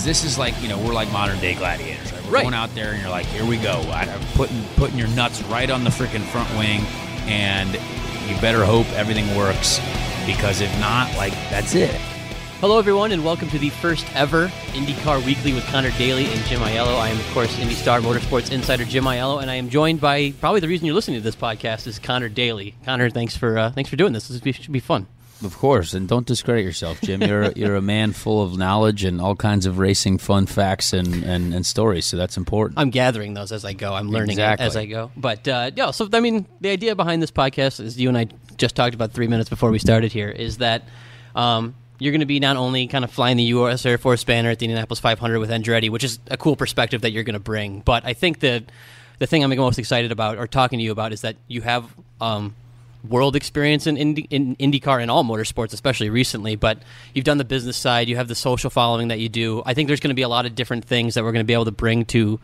Because this is like you know we're like modern day gladiators. Right? We're Right. going out there and you're like, here we go. I'm putting putting your nuts right on the freaking front wing, and you better hope everything works. Because if not, like that's it. Hello, everyone, and welcome to the first ever IndyCar Weekly with Connor Daly and Jim Ayello. I am, of course, IndyStar Motorsports insider Jim Ayello, and I am joined by probably the reason you're listening to this podcast is Connor Daly. Connor, thanks for uh, thanks for doing this. This should be fun. Of course, and don't discredit yourself, Jim. You're you're a man full of knowledge and all kinds of racing fun facts and, and, and stories. So that's important. I'm gathering those as I go. I'm learning Exactly. as I go. But uh, yeah, so I mean, the idea behind this podcast, as you and I just talked about three minutes before we started here, is that um, you're going to be not only kind of flying the U.S. Air Force banner at the Indianapolis 500 with Andretti, which is a cool perspective that you're going to bring, but I think that the thing I'm most excited about or talking to you about is that you have. Um, world experience in, Indy, in IndyCar and all motorsports, especially recently. But you've done the business side, you have the social following that you do. I think there's going to be a lot of different things that we're going to be able to bring to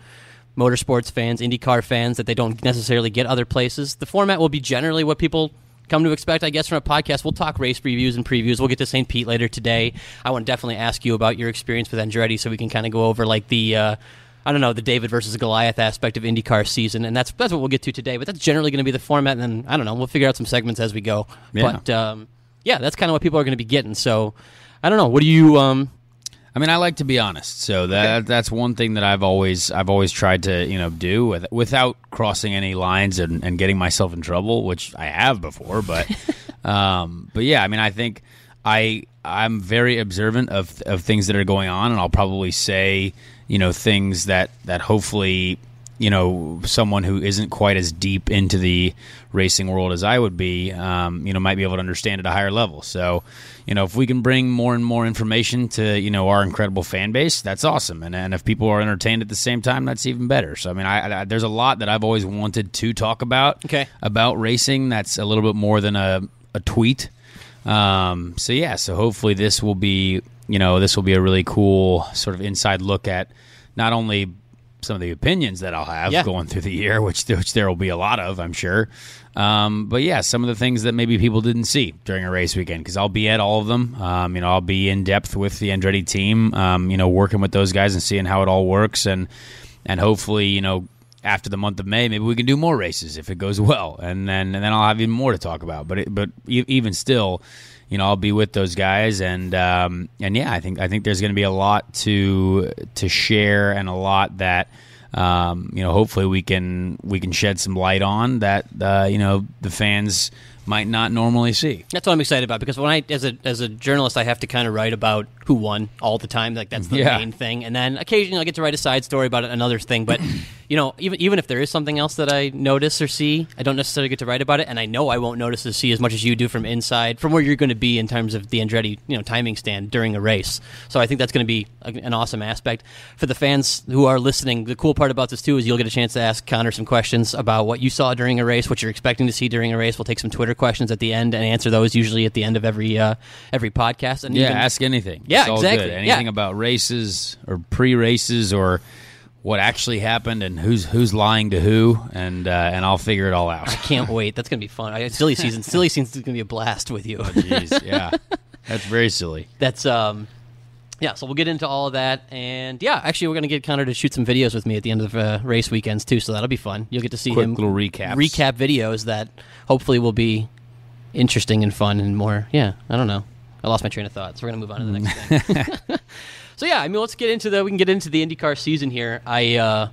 motorsports fans, IndyCar fans that they don't necessarily get other places. The format will be generally what people come to expect, I guess, from a podcast. We'll talk race reviews and previews. We'll get to St. Pete later today. I want to definitely ask you about your experience with Andretti so we can kind of go over like the. Uh, I don't know the David versus Goliath aspect of IndyCar season, and that's that's what we'll get to today. But that's generally going to be the format, and then I don't know. We'll figure out some segments as we go. Yeah. But um, yeah, that's kind of what people are going to be getting. So I don't know. What do you? Um, I mean, I like to be honest, so that that's one thing that I've always I've always tried to you know do with, without crossing any lines and, and getting myself in trouble, which I have before. But um, but yeah, I mean, I think I I'm very observant of of things that are going on, and I'll probably say you know things that that hopefully you know someone who isn't quite as deep into the racing world as I would be, um, you know, might be able to understand at a higher level. So, you know, if we can bring more and more information to you know our incredible fan base, that's awesome. And and if people are entertained at the same time, that's even better. So, I mean, I, I there's a lot that I've always wanted to talk about Okay. about racing. That's a little bit more than a a tweet. Um, so yeah, so hopefully this will be, you know, this will be a really cool sort of inside look at not only some of the opinions that I'll have Yeah. going through the year, which which there will be a lot of, I'm sure. Um, but yeah, some of the things that maybe people didn't see during a race weekend because I'll be at all of them. Um, you know, I'll be in depth with the Andretti team. Um, you know, working with those guys and seeing how it all works, and and hopefully, you know, after the month of May, maybe we can do more races if it goes well, and then and then I'll have even more to talk about. But it, but even still, you know, I'll be with those guys, and um, and yeah, I think I think there's going to be a lot to to share and a lot that. Um, you know, hopefully we can we can shed some light on that. Uh, you know, the fans might not normally see. That's what I'm excited about because when I, as a as a journalist, I have to kind of write about who won all the time. Like that's the Yeah. main thing, and then occasionally I get to write a side story about another thing. But you know, even even if there is something else that I notice or see, I don't necessarily get to write about it, and I know I won't notice or see as much as you do from inside, from where you're going to be in terms of the Andretti, you know, timing stand during a race. So I think that's going to be a, an awesome aspect for the fans who are listening. The cool part about this too is you'll get a chance to ask Connor some questions about what you saw during a race, what you're expecting to see during a race. We'll take some Twitter questions at the end and answer those usually at the end of every uh, every podcast. And Yeah, even- ask anything. Yeah, It's all exactly. Good. Yeah. Anything about races or pre-races or what actually happened and who's who's lying to who, and uh, and I'll figure it all out. I can't wait. That's gonna be fun. I, silly season. Silly season is gonna be a blast with you. Jeez, yeah, that's very silly. That's um. Yeah, so we'll get into all of that, and yeah, actually, we're gonna get Connor to shoot some videos with me at the end of uh, race weekends too, so that'll be fun. You'll get to see Quick him little recaps. recap videos that hopefully will be interesting and fun and more. Yeah, I don't know. I lost my train of thought, so we're gonna move on to the next thing. so yeah, I mean, let's get into the we can get into the IndyCar season here. I uh,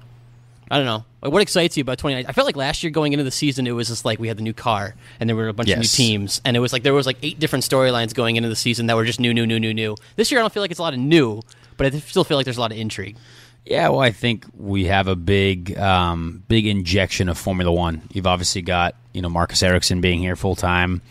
I don't know. Like, what excites you about 2019? I felt like last year going into the season, it was just like we had the new car and there were a bunch of new teams, and it was like there was like eight different storylines going into the season that were just new, new, new, new, new. This year, I don't feel like it's a lot of new, but I still feel like there's a lot of intrigue. Yeah, well, I think we have a big, um, big injection of Formula One. You've obviously got you know Marcus Ericsson being here full time,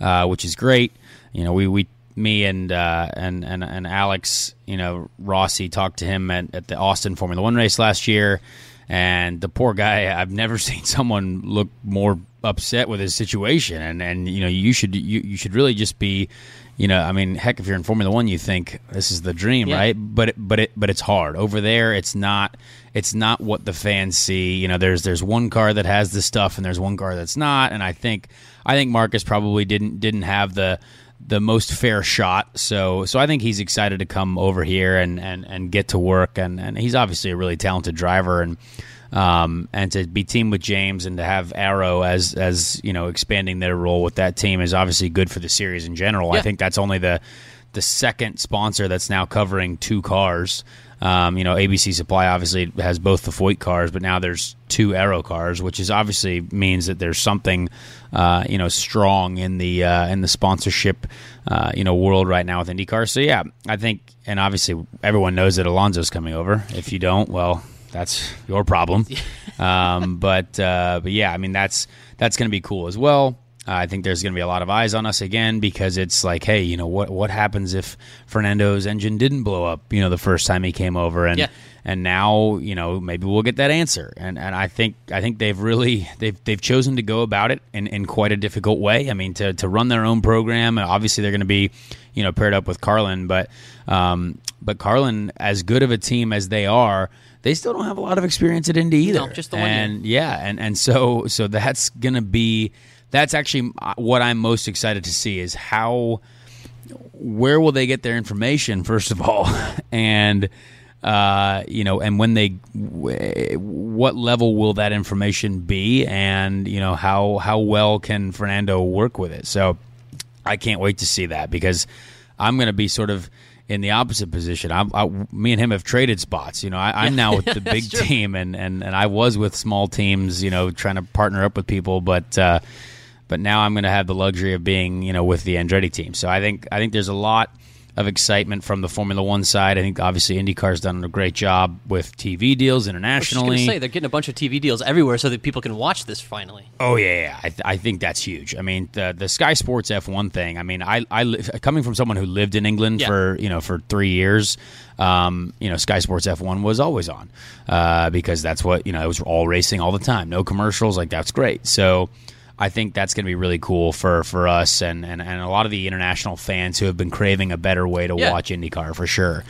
uh, which is great. You know, we, we me and uh, and and and Alex, you know Rossi talked to him at, at the Austin Formula One race last year, and the poor guy. I've never seen someone look more upset with his situation, and and you know you should you, you should really just be. You know, I mean, heck, if you're in Formula One, you think this is the dream, Yeah. right? But it, but it but it's hard over there. It's not it's not what the fans see. You know, there's there's one car that has the stuff, and there's one car that's not. And I think I think Marcus probably didn't didn't have the the most fair shot. So so I think he's excited to come over here and, and, and get to work. And, and he's obviously a really talented driver and um, and to be teamed with James and to have Arrow as as you know expanding their role with that team is obviously good for the series in general. Yeah. I think that's only the the second sponsor that's now covering two cars. Um, you know, ABC Supply obviously has both the Foyt cars, but now there's two Arrow cars, which is obviously means that there's something, uh, you know, strong in the uh, in the sponsorship, uh, you know, world right now with IndyCar. So yeah, I think, and obviously everyone knows that Alonso's coming over. If you don't, well, that's your problem. um, but uh, but yeah, I mean that's that's going to be cool as well. Uh, I think there's going to be a lot of eyes on us again because it's like, hey, you know what what happens if Fernando's engine didn't blow up, you know, the first time he came over, and Yeah. and now you know maybe we'll get that answer, and and I think I think they've really they've they've chosen to go about it in, in quite a difficult way. I mean, to to run their own program, and obviously they're going to be, you know, paired up with Carlin, but um, but Carlin, as good of a team as they are. They still don't have a lot of experience at Indy either. No, just the one year. and yeah, and and so so that's gonna be that's actually what I'm most excited to see is how where will they get their information first of all, and uh, you know, and when they what level will that information be, and you know how how well can Fernando work with it? So I can't wait to see that because I'm going to be sort of in the opposite position. I, I, me and him have traded spots. You know, I, I'm now with the big team, and, and, and I was with small teams. You know, trying to partner up with people, but uh, but now I'm going to have the luxury of being you know with the Andretti team. So I think I think there's a lot of excitement from the Formula One side. I think obviously IndyCar's done a great job with TV deals I was internationally. say they're getting a bunch of TV deals everywhere so that people can watch this finally. Oh yeah, yeah. I, th- I think that's huge. I mean, the the Sky Sports F1 thing. I mean, I I li- coming from someone who lived in England Yeah. for you know for three years. Um, you know, Sky Sports F1 was always on uh, because that's what you know. It was all racing all the time, no commercials. Like that's great. So. I think that's going to be really cool for, for us and, and, and a lot of the international fans who have been craving a better way to Yeah. watch IndyCar for sure.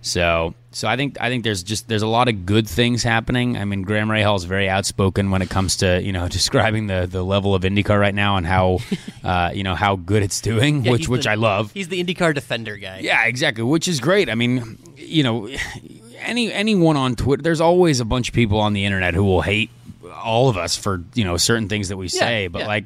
So so I think I think there's just there's a lot of good things happening. I mean, Graham Rahal is very outspoken when it comes to you know describing the, the level of IndyCar right now and how uh, you know how good it's doing, Yeah, which which the- I love. He's the IndyCar defender guy. Yeah, exactly. Which is great. I mean, you know, any anyone on Twitter, there's always a bunch of people on the internet who will hate all of us for you know certain things that we say, but yeah. like.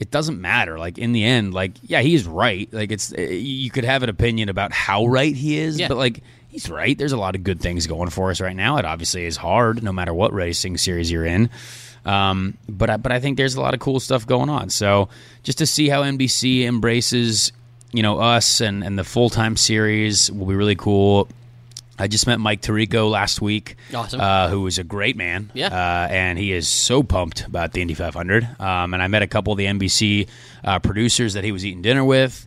It doesn't matter. Like in the end, like yeah, he's right. Like it's uh, you could have an opinion about how right he is, Yeah. but like he's right. There's a lot of good things going for us right now. It obviously is hard, no matter what racing series you're in. Um, but I, but I think there's a lot of cool stuff going on. So just to see how NBC embraces you know us and and the full time series will be really cool. I just met Mike Tirico last week, Awesome. uh, who is a great man. Yeah. uh, and he is so pumped about the Indy 500. Um, and I met a couple of the NBC uh, producers that he was eating dinner with.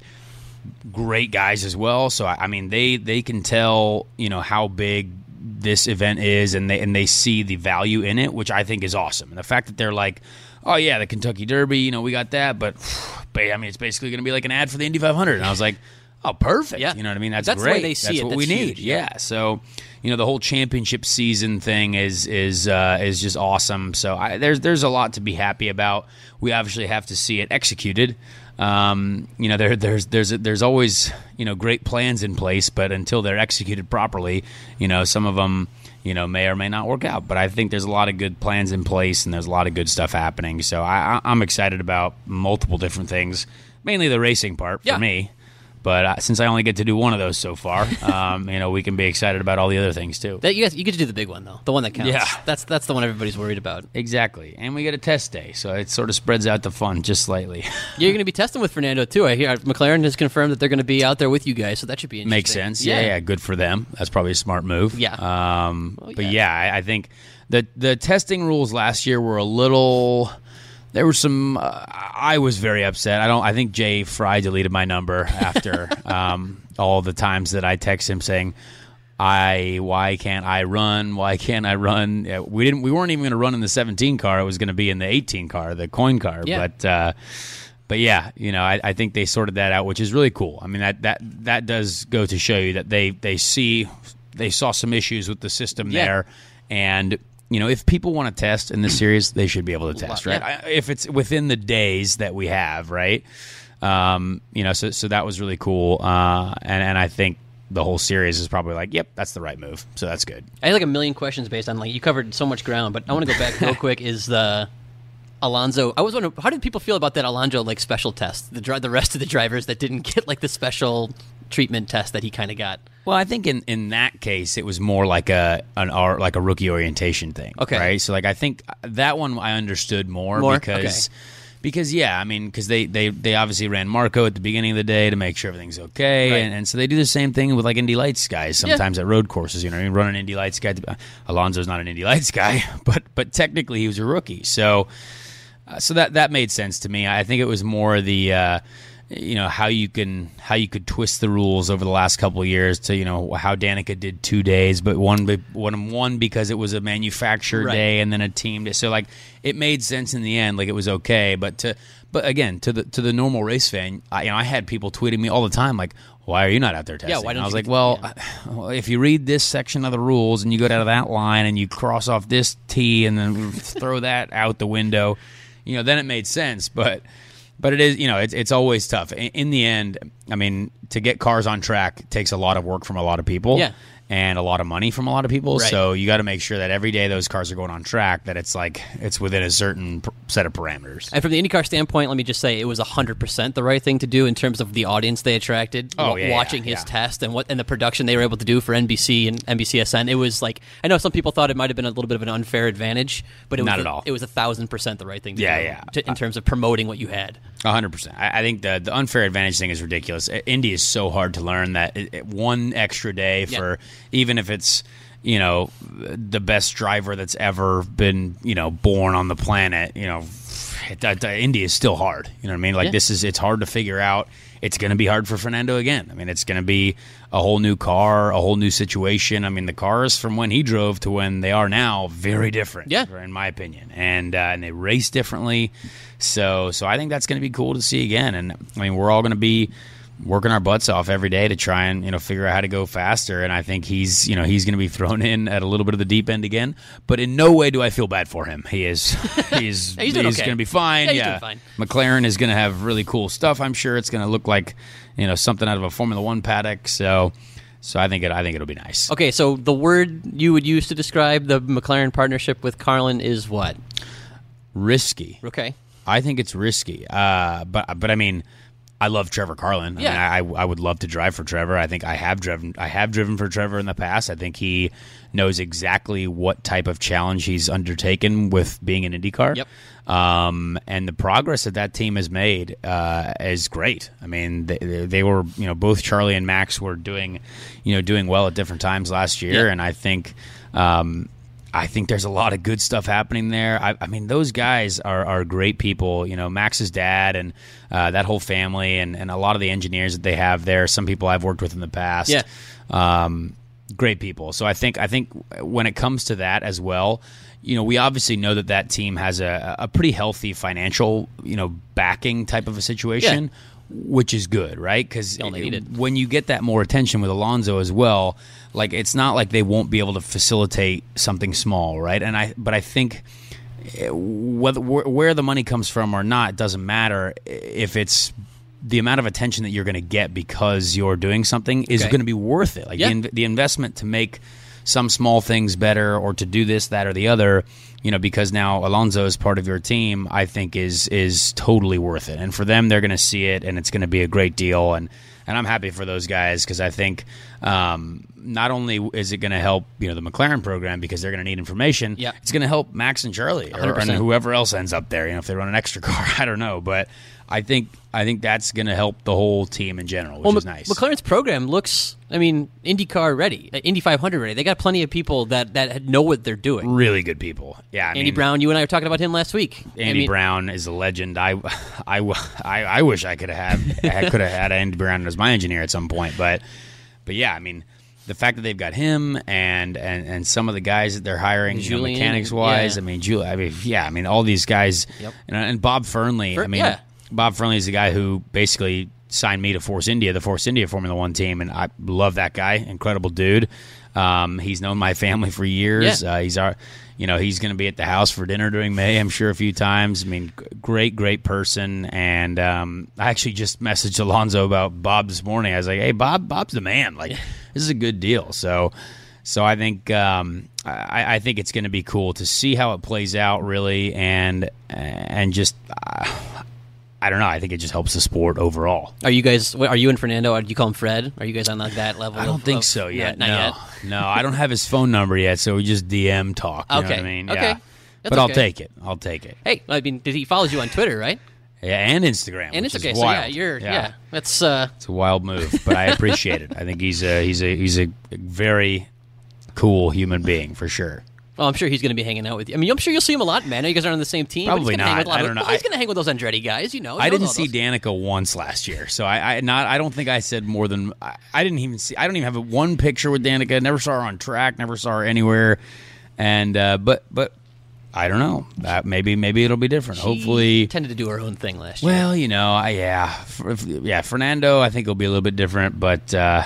Great guys as well. So I I mean, they they can tell you know how big this event is, and they and they see the value in it, which I think is awesome. And the fact that they're like, oh yeah, the Kentucky Derby, you know, we got that, but ba- I mean, it's basically going to be like an ad for the Indy 500. And I was like, oh, perfect. Yeah. You know what I mean? That's, That's the way great. they see That's it. what we That's need. Yeah. Yeah. So, you know, the whole championship season thing is is uh, is just awesome. So I, there's there's a lot to be happy about. We obviously have to see it executed. Um, you know, there there's there's there's always you know great plans in place, but until they're executed properly, you know, some of them you know may or may not work out. But I think there's a lot of good plans in place, and there's a lot of good stuff happening. So I, I- I'm excited about multiple different things, mainly the racing part for Yeah. me. But uh, since I only get to do one of those so far, um, you know, we can be excited about all the other things too. That you guys, you get to do the big one though, the one that counts. Yeah. that's that's the one everybody's worried about. Exactly, and we get a test day, so it sort of spreads out the fun just slightly. You're going to be testing with Fernando too. I hear McLaren has confirmed that they're going to be out there with you guys, so that should be interesting. Makes sense. Yeah. yeah, good for them. That's probably a smart move. Yeah. Um, Well, but yeah. yeah, I, I think the the testing rules last year were a little. There were some. Uh, I was very upset. I don't. I think Jay Frye deleted my number after um, all the times that I text him saying, "I why can't I run? Why can't I run?" We didn't. We weren't even going to run in the 17 car. It was going to be in the 18 car, the Coyne car. Yeah. But. Uh, but yeah, you know, I, I think they sorted that out, which is really cool. I mean, that that that does go to show you that they they see they saw some issues with the system Yeah. there, and you know, if people want to test in this series, they should be able to test, right? yeah. I, if it's within the days that we have, right? Um, you know, so so that was really cool. Uh, and and I think the whole series is probably like, yep, that's the right move. So that's good. I had like a million questions based on like you covered so much ground, but I want to go back real quick. Is the Alonso? I was wondering how did people feel about that Alonso like special test? The dri- the rest of the drivers that didn't get like the special treatment test that he kind of got. Well, I think in, in that case, it was more like a an art like a rookie orientation thing. Okay. right. So like I think that one I understood more, More? because because yeah, I mean because they, they they obviously ran Marco at the beginning of the day to make sure everything's okay, Right. and, and so they do the same thing with like Indy Lights guys sometimes at road courses. You know, you run an Indy Lights guy. Alonso's not an Indy Lights guy, but but technically he was a rookie, so. Uh, so that that made sense to me. I think it was more the uh, you know how you can how you could twist the rules over the last couple of years to you know how Danica did two days, but one one one because it was a manufacturer Right. day and then a team day. So like it made sense in the end. Like it was okay, but to but again to the to the normal race fan, I, you know I had people tweeting me all the time like. Why are you not out there testing? Yeah, why don't I was like, well, yeah. well, if you read this section of the rules and you go down to that line and you cross off this T and then throw that out the window, you know, then it made sense. But but it is, you know, it's it's always tough. In, in the end, I mean, to get cars on track takes a lot of work from a lot of people. Yeah. And a lot of money from a lot of people, Right. so you got to make sure that every day those cars are going on track, that it's like it's within a certain set of parameters. And from the IndyCar standpoint, let me just say it was 100% the right thing to do in terms of the audience they attracted. Oh, wa- yeah, watching yeah, his yeah. test and what and the production they were able to do for NBC and NBCSN. It was like I know some people thought it might have been a little bit of an unfair advantage, but it Not was at all. It was a thousand percent the right thing to Yeah, do yeah. to- in terms of promoting what you had. A hundred percent. I I think the the unfair advantage thing is ridiculous. Indy is so hard to learn that it, it- one extra day for even if it's you know the best driver that's ever been you know born on the planet. You know, it, that- that Indy is still hard. You know what I mean? Like Yeah. this is it's hard to figure out. It's going to be hard for Fernando again. I mean, it's going to be a whole new car, a whole new situation. I mean, the cars from when he drove to when they are now very different. Yeah. in my opinion, and uh, and they race differently. So so I think that's going to be cool to see again. And I mean, we're all going to be working our butts off every day to try and you know figure out how to go faster. And I think he's you know he's going to be thrown in at a little bit of the deep end again. But in no way do I feel bad for him. He is he's Yeah, he's okay. going to be fine. Yeah, he's doing fine. McLaren is going to have really cool stuff. I'm sure it's going to look like you know something out of a Formula One paddock. So. So I think it. I think it'll be nice. Okay, so the word you would use to describe the McLaren partnership with Carlin is what? Risky. Okay. I think it's risky. Uh, but but I mean, I love Trevor Carlin. I Yeah. mean, I, I would love to drive for Trevor. I think I have driven. I have driven for Trevor in the past. I think he knows exactly what type of challenge he's undertaken with being an IndyCar. Yep. Um, and the progress that that team has made uh, is great. I mean, they, they were you know both Charlie and Max were doing you know doing well at different times last year, Yeah. and I think. Um, I think there's a lot of good stuff happening there. I, I mean, those guys are, are great people. You know, Max's dad and uh, that whole family, and, and a lot of the engineers that they have there. Some people I've worked with in the past. Yeah. Um, great people. So I think I think when it comes to that as well, you know, we obviously know that that team has a, a pretty healthy financial, you know, backing type of a situation. Which is good, right? Because all they needed. when you get that more attention with Alonso as well, like it's not like they won't be able to facilitate something small, right? And I, but I think eh, whether wh- where the money comes from or not doesn't matter if it's the amount of attention that you're going to get because you're doing something is Okay. going to be worth it. Like Yeah. the, the investment to make some small things better or to do this, that, or the other, you know, because now Alonso is part of your team, I think is is totally worth it. And for them, they're going to see it, and it's going to be a great deal. And and I'm happy for those guys because I think um, not only is it going to help you know the McLaren program because they're going to need information, Yeah. it's going to help Max and Charlie or, 100%. whoever else ends up there. You know, if they run an extra car, I don't know, but I think I think that's going to help the whole team in general, which Well, is nice. McLaren's program looks, I mean, IndyCar ready, uh, Indy 500 ready. They got plenty of people that, that know what they're doing. really good people. Yeah, I Andy mean, Brown, you and I were talking about him last week. I Andy mean, Brown is a legend. I, I, I, I wish I could have had I could have had Andy Brown as my engineer at some point, but but yeah, I mean the fact that they've got him and and, and some of the guys that they're hiring, you know, mechanics wise. yeah. I mean, Julie, I mean, yeah, I mean all these guys, Yep. and, and Bob Fernley. Fer- I mean, yeah. Bob Fernley is the guy who basically signed me to Force India, the Force India Formula One team, and I love that guy. Incredible dude. Um, he's known my family for years. Yeah. Uh, he's our, you know, he's going to be at the house for dinner during May. I'm sure a few times. I mean, great, great person. And um, I actually just messaged Alonso about Bob this morning. I was like, "Hey, Bob, Bob's the man. Like, this is a good deal." So, so I think um, I, I think it's going to be cool to see how it plays out, really, and and just. Uh, I don't know. I think it just helps the sport overall. Are you guys? Are you and Fernando? Do you call him Fred? Are you guys on like that level? I don't of- think of- so yet. Not no, yet. no, I don't have his phone number yet, so we just DM talk. You know Okay. what I mean? Okay. Yeah. That's but I'll take it. I'll take it. Hey, I mean, did he follows you on Twitter, right? Yeah, and Instagram. And okay. So yeah, you're yeah. That's uh, It's a wild move, but I appreciate it. I think he's a he's a he's a very cool human being for sure. Well, I'm sure he's going to be hanging out with you. I mean, I'm sure you'll see him a lot, man. You guys are on the same team. Probably he's not. with a lot I of- don't know. well, he's going to hang with those Andretti guys. You know. I didn't see. Danica once last year, so I, I not I don't think I said more than I, I didn't even see. I don't even have one picture with Danica. Never saw her on track. Never saw her anywhere. And uh, but but I don't know. Uh, maybe maybe it'll be different. She Hopefully, tended to do her own thing last year. Well, you know, I, yeah, yeah. Fernando, I think will be a little bit different, but uh,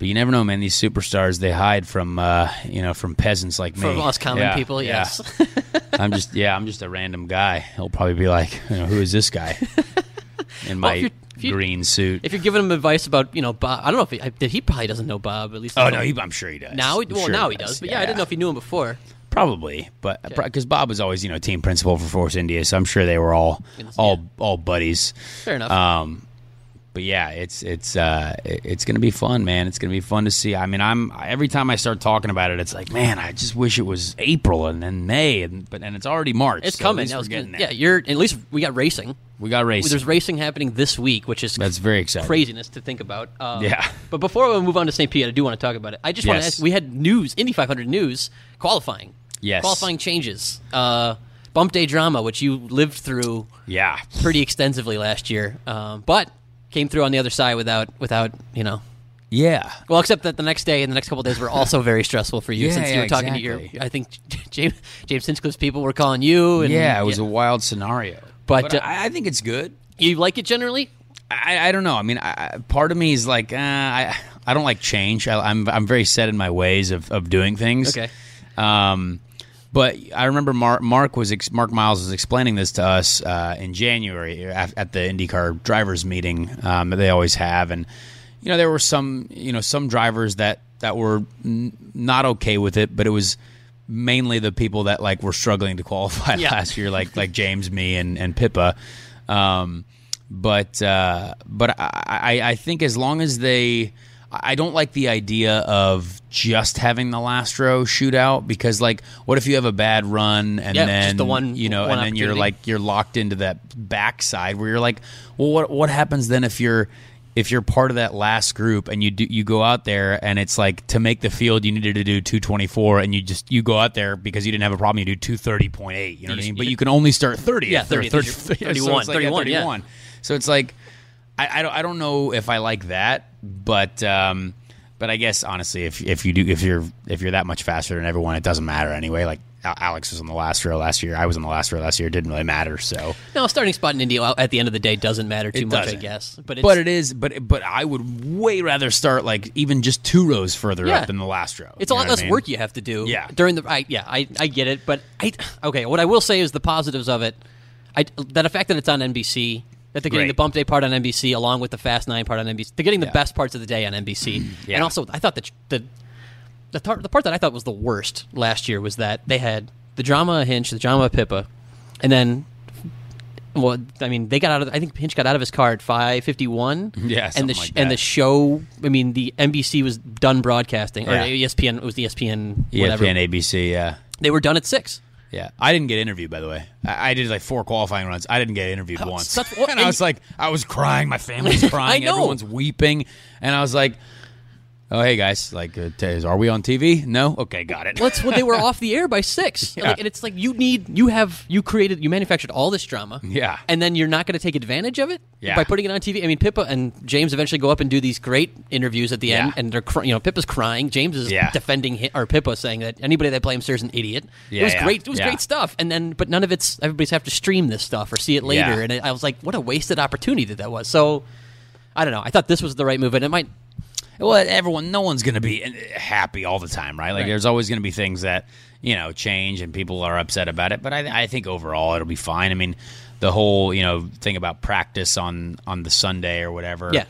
but you never know, man. These superstars they hide from uh, you know from peasants like me, From us common Yeah, people, yeah. yes. I'm just yeah, I'm just a random guy. He'll probably be like, you know, who is this guy in Well, my you- green suit? if you're giving him advice about you know Bob, I don't know if he, I, he probably doesn't know Bob at least. oh no, he, I'm sure he does. now I'm well sure now he does, but yeah, I didn't know if he knew him before. Probably, but because Bob was always you know team principal for Force India, so I'm sure they were all all yeah. all buddies. Fair enough. Um, but yeah, it's it's uh, it's gonna be fun, man. It's gonna be fun to see. I mean, I'm every time I start talking about it, it's like, man, I just wish it was April and then May, and but and it's already March. it's so at coming. least we're getting there. yeah, you're at least we got racing. we got racing. There's racing happening this week, which is That's very exciting. craziness to think about. Um, Yeah. But before we move on to St. Pete, I do want to talk about it. I just want to ask. We had news, Indy 500 news, qualifying. Yes. Qualifying changes. Uh, bump day drama, which you lived through Yeah, pretty extensively last year, um, but came through on the other side without without you know. yeah. Well, except that the next day and the next couple of days were also very stressful for you Yeah, since you yeah, were talking to your. I think James James Hinchcliffe's people were calling you. And, yeah, it was a wild scenario, But, uh, I, I think it's good. you like it generally. I, I don't know. I mean, I, part of me is like, uh, I I don't like change. I, I'm I'm very set in my ways of, of doing things. Okay. Um, but I remember Mark, Mark was ex, Mark Miles was explaining this to us uh, in January at, at the IndyCar drivers meeting um, that they always have, and you know there were some you know some drivers that that were n- not okay with it, but it was mainly the people that like were struggling to qualify Yeah. last year, like like James, me, and and Pippa. Um, but uh, but I, I I think as long as they, I don't like the idea of just having the last row shootout because like what if you have a bad run and Yeah, then the one- you know one and then you're like you're locked into that backside where you're like well what what happens then if you're if you're part of that last group and you do you go out there and it's like to make the field you needed to do 224 and you just you go out there because you didn't have a problem you do 230.8 you know what I mean but you can only start 30 Yeah, 30, or 30, 30 31, so like, 31, yeah. 31. So it's like I, I don't I don't know if I like that, but um, but I guess honestly, if if you do if you're if you're that much faster than everyone, it doesn't matter anyway. Like Alex was on the last row last year, I was on the last row last year. It didn't really matter. So, No, starting spot in Indy at the end of the day doesn't matter too It much, I doesn't. guess. But it's, but it is but but I would way rather start like even just two rows further Yeah. up than the last row. It's a lot less I mean? work you have to do. Yeah. During the I, yeah, I, I get it, but I okay. What I will say is the positives of it. I that the fact that it's on NBC, that they're getting Great. the bump day part on NBC along with the Fast Nine part on NBC. They're getting the Yeah. best parts of the day on NBC. Mm-hmm. Yeah. And also, I thought that the the tar- the part that I thought was the worst last year was that they had the drama of Hinch, the drama of Pippa, and then. Well, I mean, they got out of. I think Hinch got out of his car at five fifty one. Yeah, and the sh- like and the show. I mean, the NBC was done broadcasting, or Yeah. ESPN it was the ESPN whatever. ESPN, ABC, yeah. They were done at six. Yeah, I didn't get interviewed by the way. I, I did like four qualifying runs. I didn't get interviewed Oh, once. and I was like, I was crying. My family's crying. know. Everyone's weeping, and I was like, "Oh, hey guys, like, uh, t- are we on TV? No, okay, got it." Well, that's when they were off the air by six. Yeah. Like, and it's like you need, you have, you created, you manufactured all this drama. Yeah. And then you're not going to take advantage of it Yeah. by putting it on TV. I mean, Pippa and James eventually go up and do these great interviews at the end, Yeah. and they're, cr- you know, Pippa's crying. James is Yeah. defending hi- or Pippa saying that anybody that blames her is an idiot. Yeah, it was great. It was great stuff. And then, but none of it's everybody's have to stream this stuff or see it later. And it, I was like, what a wasted opportunity that that was. So. I don't know. I thought this was the right move, and it might. Well, everyone, no one's going to be eh, happy all the time, right? Like, Right. there's always going to be things that you know change, and people are upset about it. But I, I think overall it'll be fine. I mean, the whole you know thing about practice on on the Sunday or whatever, Yeah.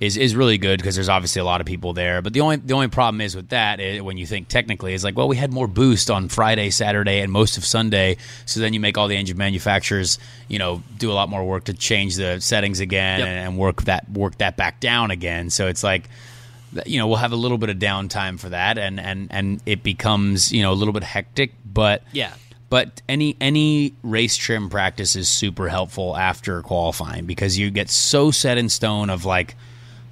is is really good because there's obviously a lot of people there. But the only the only problem is with that is when you think technically is like, well, we had more boost on Friday, Saturday, and most of Sunday. So then you make all the engine manufacturers, you know, do a lot more work to change the settings again Yep. and, and work that work that back down again. So it's like you know we'll have a little bit of downtime for that and and and it becomes you know a little bit hectic but Yeah. but any any race trim practice is super helpful after qualifying because you get so set in stone of like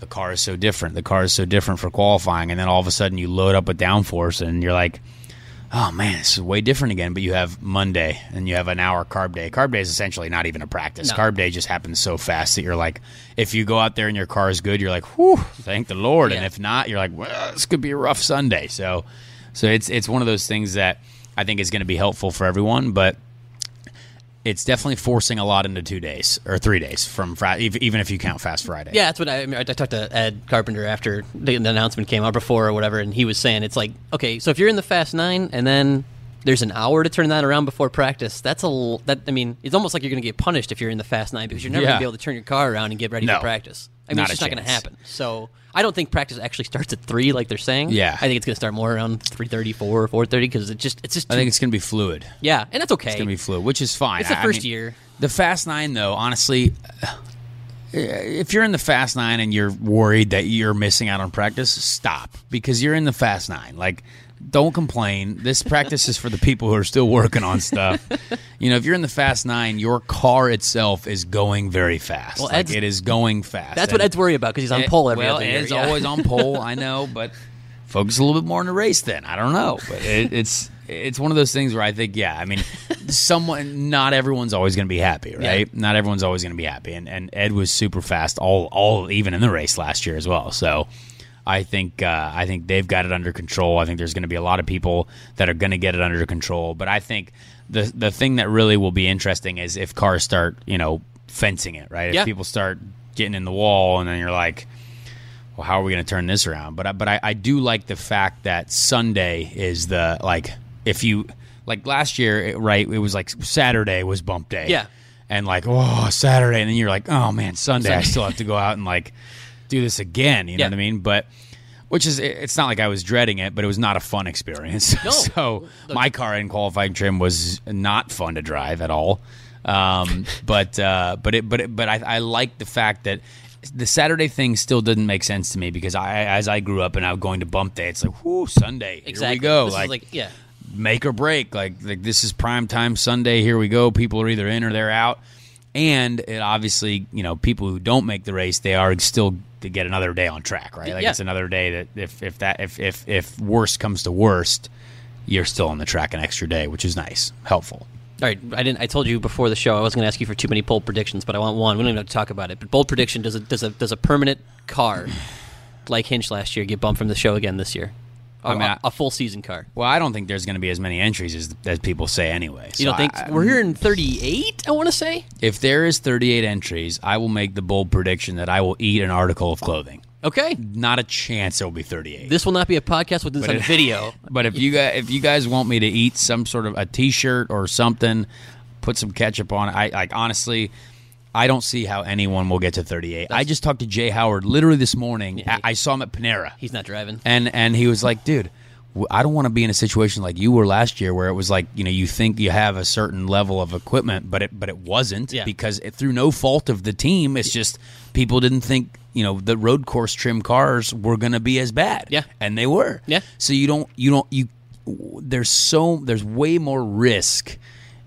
the car is so different the car is so different for qualifying and then all of a sudden you load up with downforce and you're like oh man this is way different again but you have monday and you have an hour carb day. Carb day is essentially not even a practice. No. carb day just happens so fast that you're like if you go out there and your car is good you're like whew thank the lord. And if not you're like well this could be a rough sunday. So so it's it's one of those things that i think is going to be helpful for everyone but it's definitely forcing a lot into two days or three days from Friday, even if you count Fast Friday. Yeah, that's what I, I, mean, I talked to Ed Carpenter after the, the announcement came out before or whatever, and he was saying it's like, okay, so if you're in the Fast Nine and then there's an hour to turn that around before practice, that's a l- that. I mean, it's almost like you're going to get punished if you're in the Fast Nine because you're never Yeah. going to be able to turn your car around and get ready No. for practice. I mean, Not it's just not going to chance. happen. So I don't think practice actually starts at three like they're saying. Yeah. I think it's going to start more around three thirty, four or 4.30 because it just it's just I too, think it's going to be fluid. yeah, and that's okay. It's going to be fluid, which is fine. It's the I- I first mean, year. The Fast Nine, though, honestly, if you're in the Fast Nine and you're worried that you're missing out on practice, stop because you're in the Fast Nine. Like, don't complain. This practice is for the people who are still working on stuff. you know, if you're in the Fast Nine, your car itself is going very fast. Well, like, it is going fast. That's what Ed's worried about because he's on Eh, pole every well, other year. Ed's yeah. always on pole. I know, but focus a little bit more on the race. Then I don't know, but it, it's it's one of those things where I think, yeah, I mean, someone, not everyone's always going to be happy, right? Not everyone's always going to be happy, and and Ed was super fast, all all even in the race last year as well. So. I think uh, I think they've got it under control. I think there's going to be a lot of people that are going to get it under control. But I think the the thing that really will be interesting is if cars start, you know, fencing it, right? If Yeah. people start getting in the wall, and then you're like, well, how are we going to turn this around? But I- but I, I do like the fact that Sunday is the like if you like last year, it- right? It was like Saturday was bump day, Yeah. and like oh Saturday, and then you're like oh man Sunday, I still have to go out and like do this again. You know Yeah. what I mean? But which is it's not like I was dreading it, but it was not a fun experience. No. so my car in qualifying trim was not fun to drive at all. Um, but uh, but it but it, but I, I like the fact that the Saturday thing still didn't make sense to me because I as I grew up and I was going to bump day, it's like whoo Sunday, exactly. here we go, This is like, like yeah. make or break. Like like this is prime time Sunday. Here we go. People are either in or they're out. And it obviously, you know, people who don't make the race, they are still to get another day on track, right? Like Yeah. it's another day that if if that if if if worst comes to worst, you're still on the track an extra day, which is nice, helpful. All right, I didn't. I told you before the show I wasn't going to ask you for too many bold predictions, but I want one. We don't even have to talk about it. But bold prediction: does a does a does a permanent car like Hinch last year get bumped from the show again this year? A, I mean, a- I- a full season car. Well, I don't think there's going to be as many entries as as people say anyway. You don't think I- we're here in thirty eight? I want to say. if there is 38 entries, I will make the bold prediction that I will eat an article of clothing. Okay, Not a chance it will be 38. this will not be a podcast with this on video. But if you guys if you guys want me to eat some sort of a T-shirt or something, put some ketchup on it. I like honestly, I don't see how anyone will get to 38. I just talked to Jay Howard literally this morning. Yeah. I, I saw him at Panera, He's not driving. and and he was like, "Dude, I don't want to be in a situation like you were last year, where it was like you know you think you have a certain level of equipment, but it but it wasn't Yeah. because it, through no fault of the team, it's just people didn't think." You know the road course trim cars were going to be as bad, Yeah. and they were. Yeah. So you don't you don't you there's so there's way more risk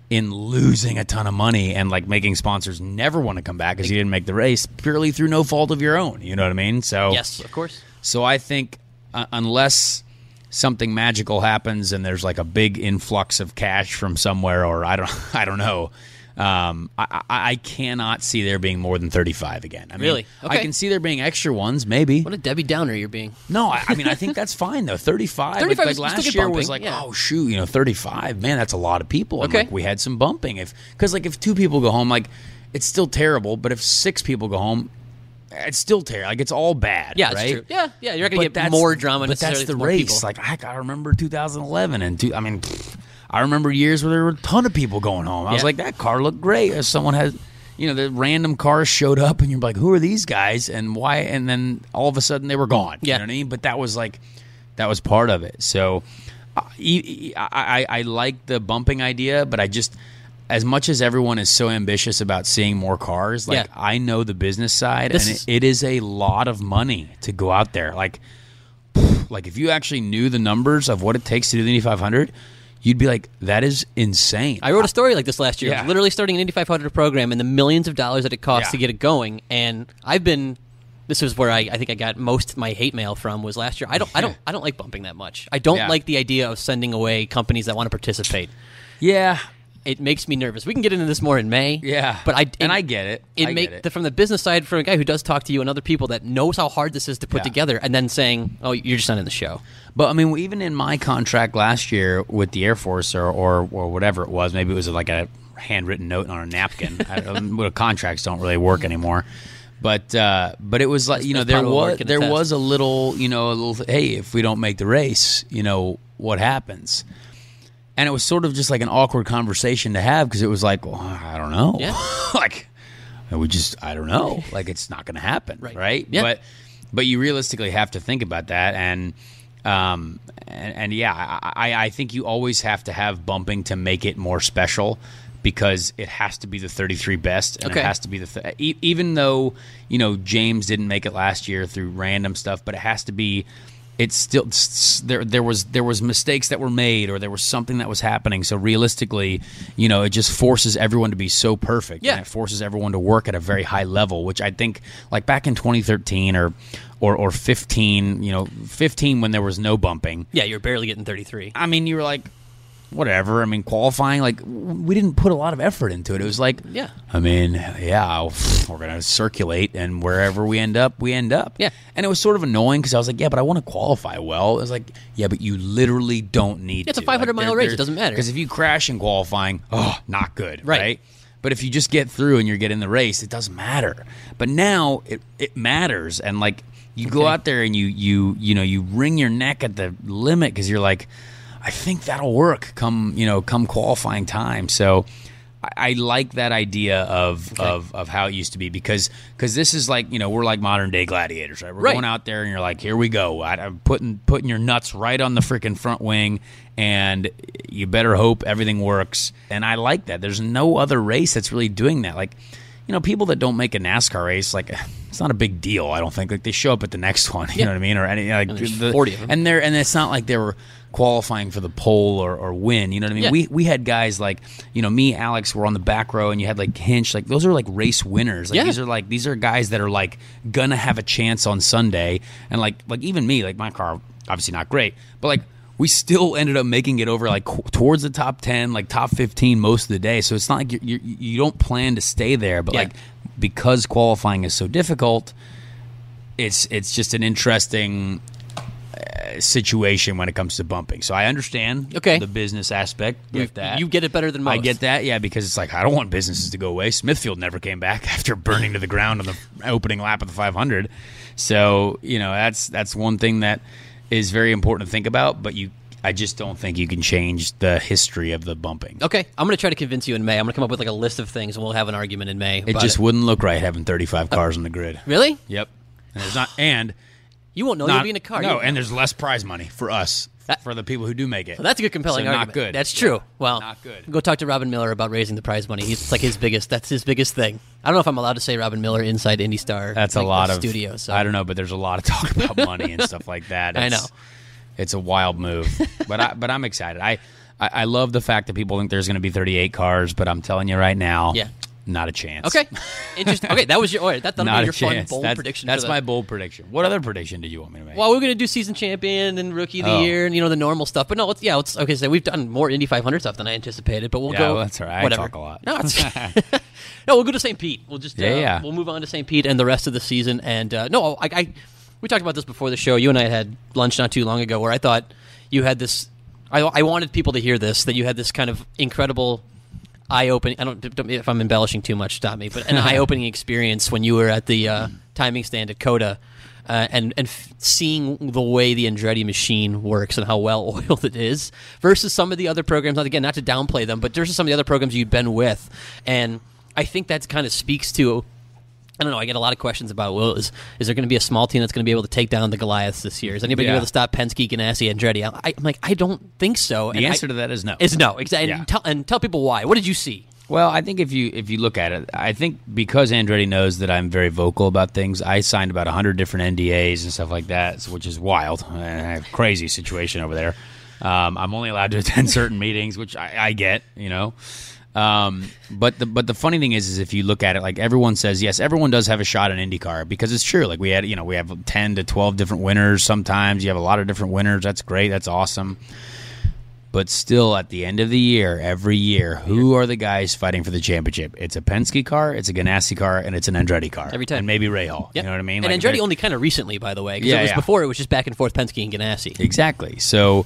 in losing a ton of money and like making sponsors never want to come back because you didn't make the race purely through no fault of your own. You know what I mean? So Yes, of course. So I think uh, unless something magical happens and there's like a big influx of cash from somewhere or I don't I don't know. Um, I, I, cannot see there being more than 35 again. I mean, Really? I can see there being extra ones, maybe. What a Debbie Downer you're being. No, I, I mean I think that's fine though. Thirty-five. 35 like, like last year was like, yeah. oh shoot, you know, thirty-five. Man, that's a lot of people. And, Okay. like, we had some bumping. If because like if two people go home, like it's still terrible. But if six people go home, it's still terrible. Like it's all bad. Yeah, right? true. Yeah, yeah, you're not gonna But get more drama. But that's the race. people. Like I, I remember 2011 and two, I mean, pfft, I remember years where there were a ton of people going home. I was Yeah. like, that car looked great. As someone had, you know, the random cars showed up, and you're like, who are these guys and why? And then all of a sudden they were gone. Yeah. you know what I mean. But that was like, that was part of it. So, I uh, e- I, I, I like the bumping idea, but I just. As much as everyone is so ambitious about seeing more cars, like Yeah. I know the business side, This and it, it is a lot of money to go out there. Like, like if you actually knew the numbers of what it takes to do the Indy 500, you'd be like, that is insane. I wrote a story like this last year. Yeah. Literally starting an Indy 500 program and the millions of dollars that it costs Yeah. to get it going. And I've been. This is where I, I think I got most of my hate mail from was last year. I don't I don't I don't like bumping that much. I don't Yeah. like the idea of sending away companies that want to participate. yeah, It makes me nervous. We can get into this more in May. yeah. but I and I get it. it I make it. The, from the business side from a guy who does talk to you and other people that knows how hard this is to put Yeah. together, and then saying, "Oh, you're just not in the show." But I mean, even in my contract last year with the Air Force or or, or whatever it was, maybe it was like a handwritten note on a napkin. I, contracts don't really work anymore. But uh, but it was like you know there part of what was there attest. was a little you know a little hey if we don't make the race you know what happens, and it was sort of just like an awkward conversation to have because it was like well, I don't know Yeah. like we just I don't know like it's not going to happen Right. right, Yeah. but but you realistically have to think about that and um and, and yeah I, I think you always have to have bumping to make it more special because it has to be the 33 best and Okay. it has to be the th- e- even though you know James didn't make it last year through random stuff but it has to be it's still there there was there was mistakes that were made or there was something that was happening so realistically you know it just forces everyone to be so perfect Yeah. and it forces everyone to work at a very high level which i think like back in 2013 or or or 15 you know 15 when there was no bumping Yeah, you're barely getting 33. i mean you were like whatever i mean qualifying like we didn't put a lot of effort into it it was like Yeah. i mean yeah we're gonna circulate and wherever we end up we end up Yeah. and it was sort of annoying because i was like yeah but i want to qualify well it was like yeah but you literally don't need Yeah, it's a 500 Like, mile race, it doesn't matter. because if you crash in qualifying oh not good Right. right, but if you just get through and you're getting the race it doesn't matter. But now it, it matters. And like you go out there and you you you know you wring your neck at the limit because you're like i think that'll work come you know come qualifying time. So I, like that idea of, of of how it used to be because because this is like you know we're like modern day gladiators right? We're Right. going out there and you're like here we go. I, I'm putting putting your nuts right on the freaking front wing and you better hope everything works. And I like that. There's no other race that's really doing that. Like you know people that don't make a NASCAR race like it's not a big deal I don't think like they show up at the next one you Yeah. know what I mean or any like And the- 40 of them. and they're and it's not like they were qualifying for the pole or, or win. You know what I mean? Yeah. We we had guys like you know me, Alex, were on the back row, and you had like Hinch. Like those are like race winners. Like Yeah. these are like these are guys that are like gonna have a chance on Sunday. And like like even me, like my car obviously not great, but like. We still ended up making it over like towards the top ten, like top fifteen most of the day. So it's not like you you you don't plan to stay there, but Yeah. like because qualifying is so difficult, it's it's just an interesting uh, situation when it comes to bumping. So I understand Okay. the business aspect You, with that. you get it better than most. I get that, yeah, because it's like I don't want businesses to go away. Smithfield never came back after burning to the ground on the opening lap of the 500. So you know that's that's one thing that is very important to think about. But you, I just don't think you can change the history of the bumping. Okay, I'm going to try to convince you in May. I'm going to come up with like a list of things, and we'll have an argument in May. It just wouldn't look right having 35 cars on the grid. really. Yep, and there's not and. You won't know. Not- You'll be in a car. No, and there's less prize money for us, That- for the people who do make it. Well, that's a good compelling So not good. That's true. Yeah. Well, Not good. Go talk to Robin Miller about raising the prize money. He's like his biggest. That's his biggest thing. I don't know if I'm allowed to say Robin Miller inside Indy Star. That's like, a lot of studio. So I don't know, but there's a lot of talk about money and stuff like that. I know. it's a wild move, but I but I'm excited. I I, I love the fact that people think there's going to be 38 cars, but I'm telling you right now, Yeah. Not a chance. Okay, interesting. Okay, that was your. Right, that, that'll not be your fun bold that's prediction. that's my bold prediction. What other prediction did you want me to make? Well, we're gonna do season champion and rookie of the Oh. year, and you know the normal stuff. But no, let's yeah, let's okay. So we've done more Indy 500 stuff than I anticipated, but we'll Yeah, go. well, that's all right. I talk a lot. No, it's no. We'll go to St. Pete. We'll just Yeah, uh, yeah. We'll move on to St. Pete and the rest of the season. And uh, no, I, I we talked about this before the show. You and I had lunch not too long ago, where I thought you had this. I, I wanted people to hear this that you had this kind of incredible eye opening. I don't, don't if I'm embellishing too much, stop me. But an eye opening experience when you were at the uh, timing stand at COTA. Uh, and and f- seeing the way the Andretti machine works and how well oiled it is versus some of the other programs. Not again, not to downplay them, but versus some of the other programs you've been with, and I think that kind of speaks to I don't know. I get a lot of questions about well, is is there going to be a small team that's going to be able to take down the Goliaths this year? Is anybody Yeah. able to stop Penske, Ganassi, Andretti? I, I'm like, I don't think so. The and answer I, to that is no. is no. Exactly. Yeah. And, tell, and tell people why. What did you see? Well, I think if you if you look at it, I think because Andretti knows that I'm very vocal about things, I signed about hundred different NDAs and stuff like that, which is wild. I have a crazy situation over there. Um, I'm only allowed to attend certain meetings, which I, I get, you know. Um, but the but the funny thing is, is if you look at it, like everyone says, yes, everyone does have a shot in IndyCar because it's true. Like we had, you know, we have ten to twelve different winners. Sometimes you have a lot of different winners. That's great. That's awesome. But still, at the end of the year, every year, who are the guys fighting for the championship? It's a Penske car, it's a Ganassi car, and it's an Andretti car. Every time. And maybe Rahal. Yep. You know what I mean? And Like, Andretti only kind of recently, by the way, because Yeah, it was yeah. before it was just back and forth Penske and Ganassi. Exactly. So,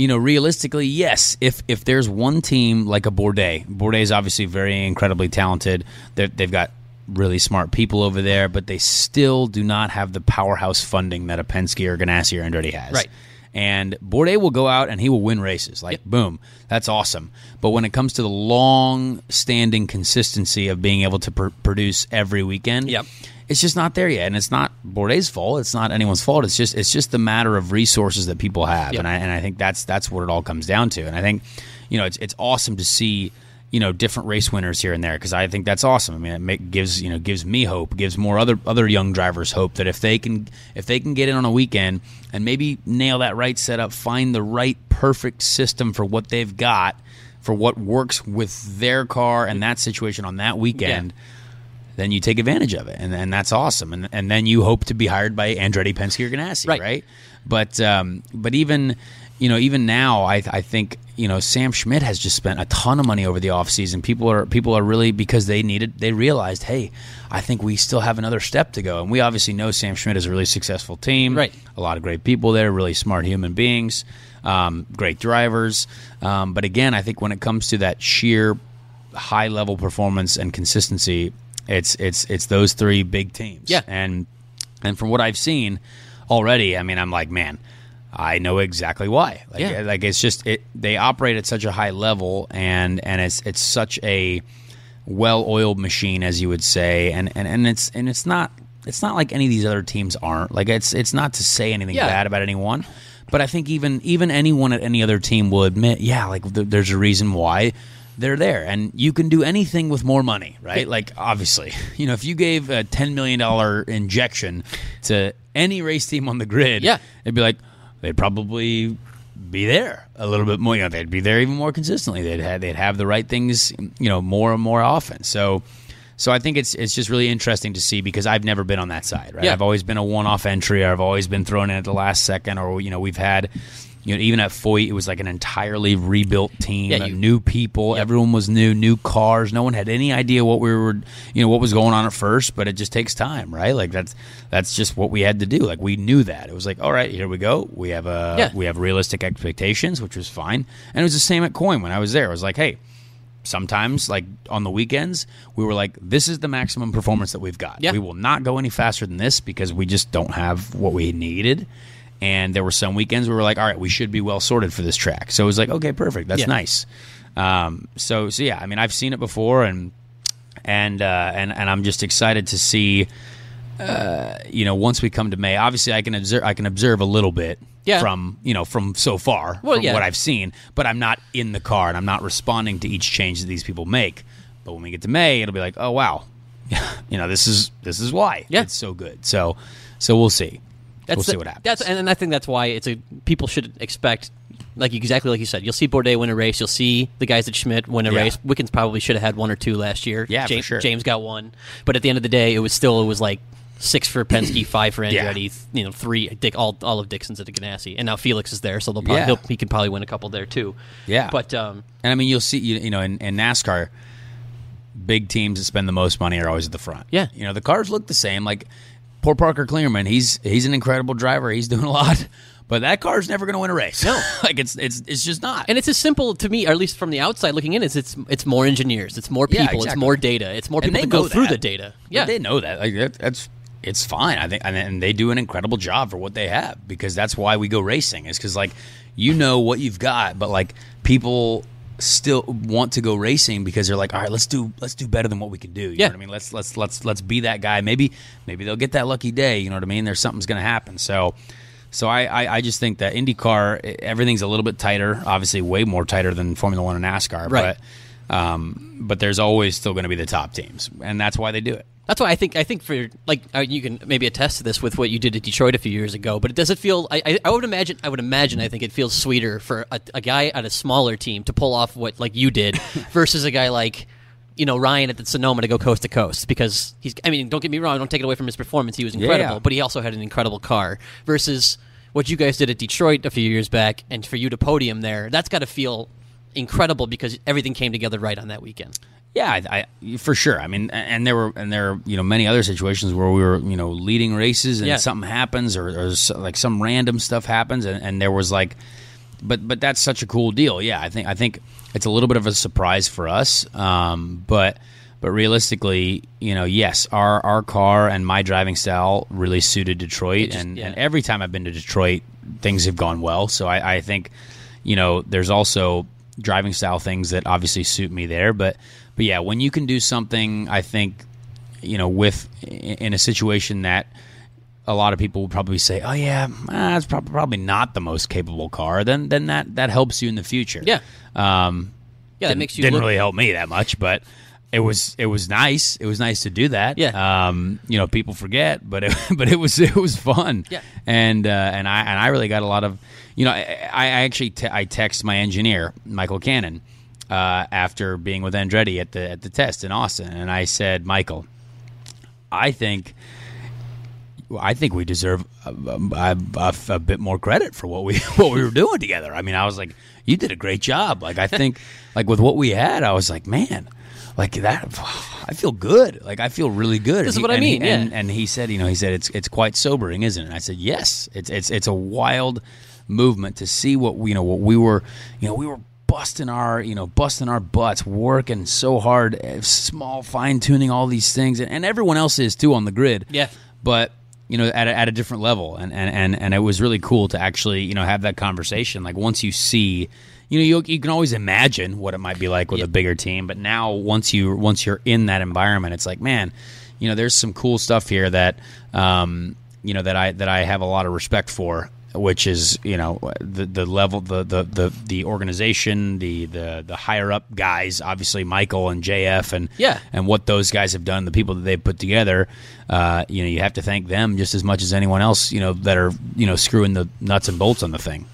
you know, realistically, yes. If if there's one team like a Bourdais, Bourdais is obviously very incredibly talented. They're, they've got really smart people over there, but they still do not have the powerhouse funding that a Penske or Ganassi or Andretti has. Right. And Bourdais will go out and he will win races. Like, Yep. boom, that's awesome. But when it comes to the long standing consistency of being able to pr- produce every weekend, Yep. It's just not there yet. And it's not Bourdais' fault. It's not anyone's fault. It's just it's just the matter of resources that people have. Yep. And I and I think that's that's what it all comes down to. And I think, you know, it's it's awesome to see you know different race winners here and there because I think that's awesome. I mean, it make, gives you know gives me hope, gives more other other young drivers hope that if they can if they can get in on a weekend and maybe nail that right setup, find the right perfect system for what they've got, for what works with their car and that situation on that weekend. Then you take advantage of it, and, and that's awesome. And, and then you hope to be hired by Andretti, Penske, or Ganassi, Right. right? But um, but even you know even now, I, I think you know Sam Schmidt has just spent a ton of money over the offseason. People are people are really because they needed they realized, hey, I think we still have another step to go, and we obviously know Sam Schmidt is a really successful team, Right. A lot of great people there, really smart human beings, um, great drivers. Um, but again, I think when it comes to that sheer high level performance and consistency, it's it's it's those three big teams. Yeah. And and from what I've seen already, I mean, I'm like, man, I know exactly why. Like, Yeah. like it's just it. They operate at such a high level, and and it's it's such a well-oiled machine, as you would say, and and and it's and it's not it's not like any of these other teams aren't. Like it's it's not to say anything Yeah. bad about anyone. But I think even even anyone at any other team will admit, yeah, like th- there's a reason why they're there, and you can do anything with more money, right? Like obviously, you know, if you gave a ten million dollar injection to any race team on the grid, Yeah. it'd be like they'd probably be there a little bit more. You know, they'd be there even more consistently. They'd have they'd have the right things, you know, more and more often. So. So I think it's it's just really interesting to see because I've never been on that side, right? Yeah. I've always been a one-off entry. I've always been thrown in at the last second, or you know, we've had, you know, even at Foyt, it was like an entirely rebuilt team, Yeah, you- new people, everyone was new, new cars. No one had any idea what we were, you know, what was going on at first. But it just takes time, right? Like that's that's just what we had to do. Like we knew that it was like, all right, here we go. We have a Yeah. we have realistic expectations, which was fine. And it was the same at Coyne when I was there. I was like, hey sometimes like on the weekends we were like this is the maximum performance that we've got Yeah. we will not go any faster than this because we just don't have what we needed and there were some weekends where we were like all right we should be well sorted for this track so it was like okay perfect that's Yeah. nice um, so so yeah i mean i've seen it before and and uh, and and i'm just excited to see uh, you know once we come to may obviously i can observe i can observe a little bit Yeah. from you know from so far Well, from yeah. what i've seen but i'm not in the car and i'm not responding to each change that these people make but when we get to may it'll be like oh wow you know this is this is why Yeah. it's so good so so we'll see we'll That's see what happens That's and I think that's why it's a people should expect like exactly like you said. You'll see Bourdais win a race. You'll see the guys at Schmidt win a Yeah. race. Wickens probably should have had one or two last year. Yeah, for James, sure. James got one, but at the end of the day, it was still it was like six for Penske, five for Yeah. Andretti, th- you know, three Dick all all of Dixon's at the Ganassi, and now Felix is there, so they'll probably, Yeah. he'll, he can probably win a couple there too. Yeah. but um, And I mean, you'll see, you, you know, in, in NASCAR, big teams that spend the most money are always at the front. Yeah. You know, the cars look the same. Like poor Parker Kligerman, he's he's an incredible driver. He's doing a lot, but that car's never going to win a race. No. like it's it's it's just not. And it's as simple to me, or at least from the outside looking in, is it's it's more engineers, it's more Yeah, people, it's more data, it's more people to go through that. the data. Yeah, they know that. Like that, that's it's fine. I think, and, and they do an incredible job for what they have because that's why we go racing. Is because like you know what you've got, but like people still want to go racing because they're like, all right, let's do let's do better than what we can do. You Yeah. know what I mean? Let's let's let's let's be that guy. Maybe maybe they'll get that lucky day. You know what I mean? There's something's going to happen. So. So I, I, I just think that IndyCar everything's a little bit tighter, obviously way more tighter than Formula One and NASCAR. Right. But um, but there's always still going to be the top teams, and that's why they do it. That's why I think I think for like uh, you can maybe attest to this with what you did at Detroit a few years ago. But it does it feel? I, I, I would imagine I would imagine I think it feels sweeter for a, a guy at a smaller team to pull off what like you did versus a guy like you know Ryan at the Sonoma to go coast to coast because he's. I mean, don't get me wrong. Don't take it away from his performance. He was incredible, yeah. but he also had an incredible car versus what you guys did at Detroit a few years back, and for you to podium there, that's got to feel incredible because everything came together right on that weekend. Yeah, I, I for sure. I mean, and there were and there are you know many other situations where we were you know leading races and Yeah. something happens or, or so- like some random stuff happens and, and there was like, but but that's such a cool deal. Yeah, I think I think it's a little bit of a surprise for us, um, but but realistically, you know, yes, our our car and my driving style really suited Detroit, just- and, yeah. and every time I've been to Detroit, things have gone well. So I, I think, you know, there's also driving style things that obviously suit me there. But but yeah, when you can do something, I think, you know, with in a situation that a lot of people would probably say, "Oh yeah, ah, it's probably not the most capable car," then then that that helps you in the future. Yeah. Um, Yeah, that makes you didn't look- really help me that much, but it was it was nice. It was nice to do that. Yeah. Um, you know, people forget, but it, but it was it was fun. Yeah. And uh, and I and I really got a lot of, you know, I, I actually te- I text my engineer Michael Cannon uh, after being with Andretti at the at the test in Austin, and I said, Michael, I think. I think we deserve a, a, a, a bit more credit for what we what we were doing together. I mean, I was like, you did a great job. Like, I think, like with what we had, I was like, man, like that. I feel good. Like I feel really good. This is he- what I and he- mean, yeah. And, and he said, you know, he said it's it's quite sobering, isn't it? And I said, yes. It's it's it's a wild movement to see what you know what we were, you know, we were busting our you know busting our butts working so hard eh, small fine tuning all these things and, and everyone else is too on the grid Yeah. but you know at a, at a different level and, and and and it was really cool to actually you know have that conversation like once you see you know you, you can always imagine what it might be like with Yeah. a bigger team but now once you once you're in that environment it's like man you know there's some cool stuff here that um you know that I that I have a lot of respect for which is you know the the level the the the, the organization the, the the higher up guys obviously Michael and JF and Yeah. and what those guys have done, the people that they've put together, uh, you know, you have to thank them just as much as anyone else, you know, that are you know screwing the nuts and bolts on the thing.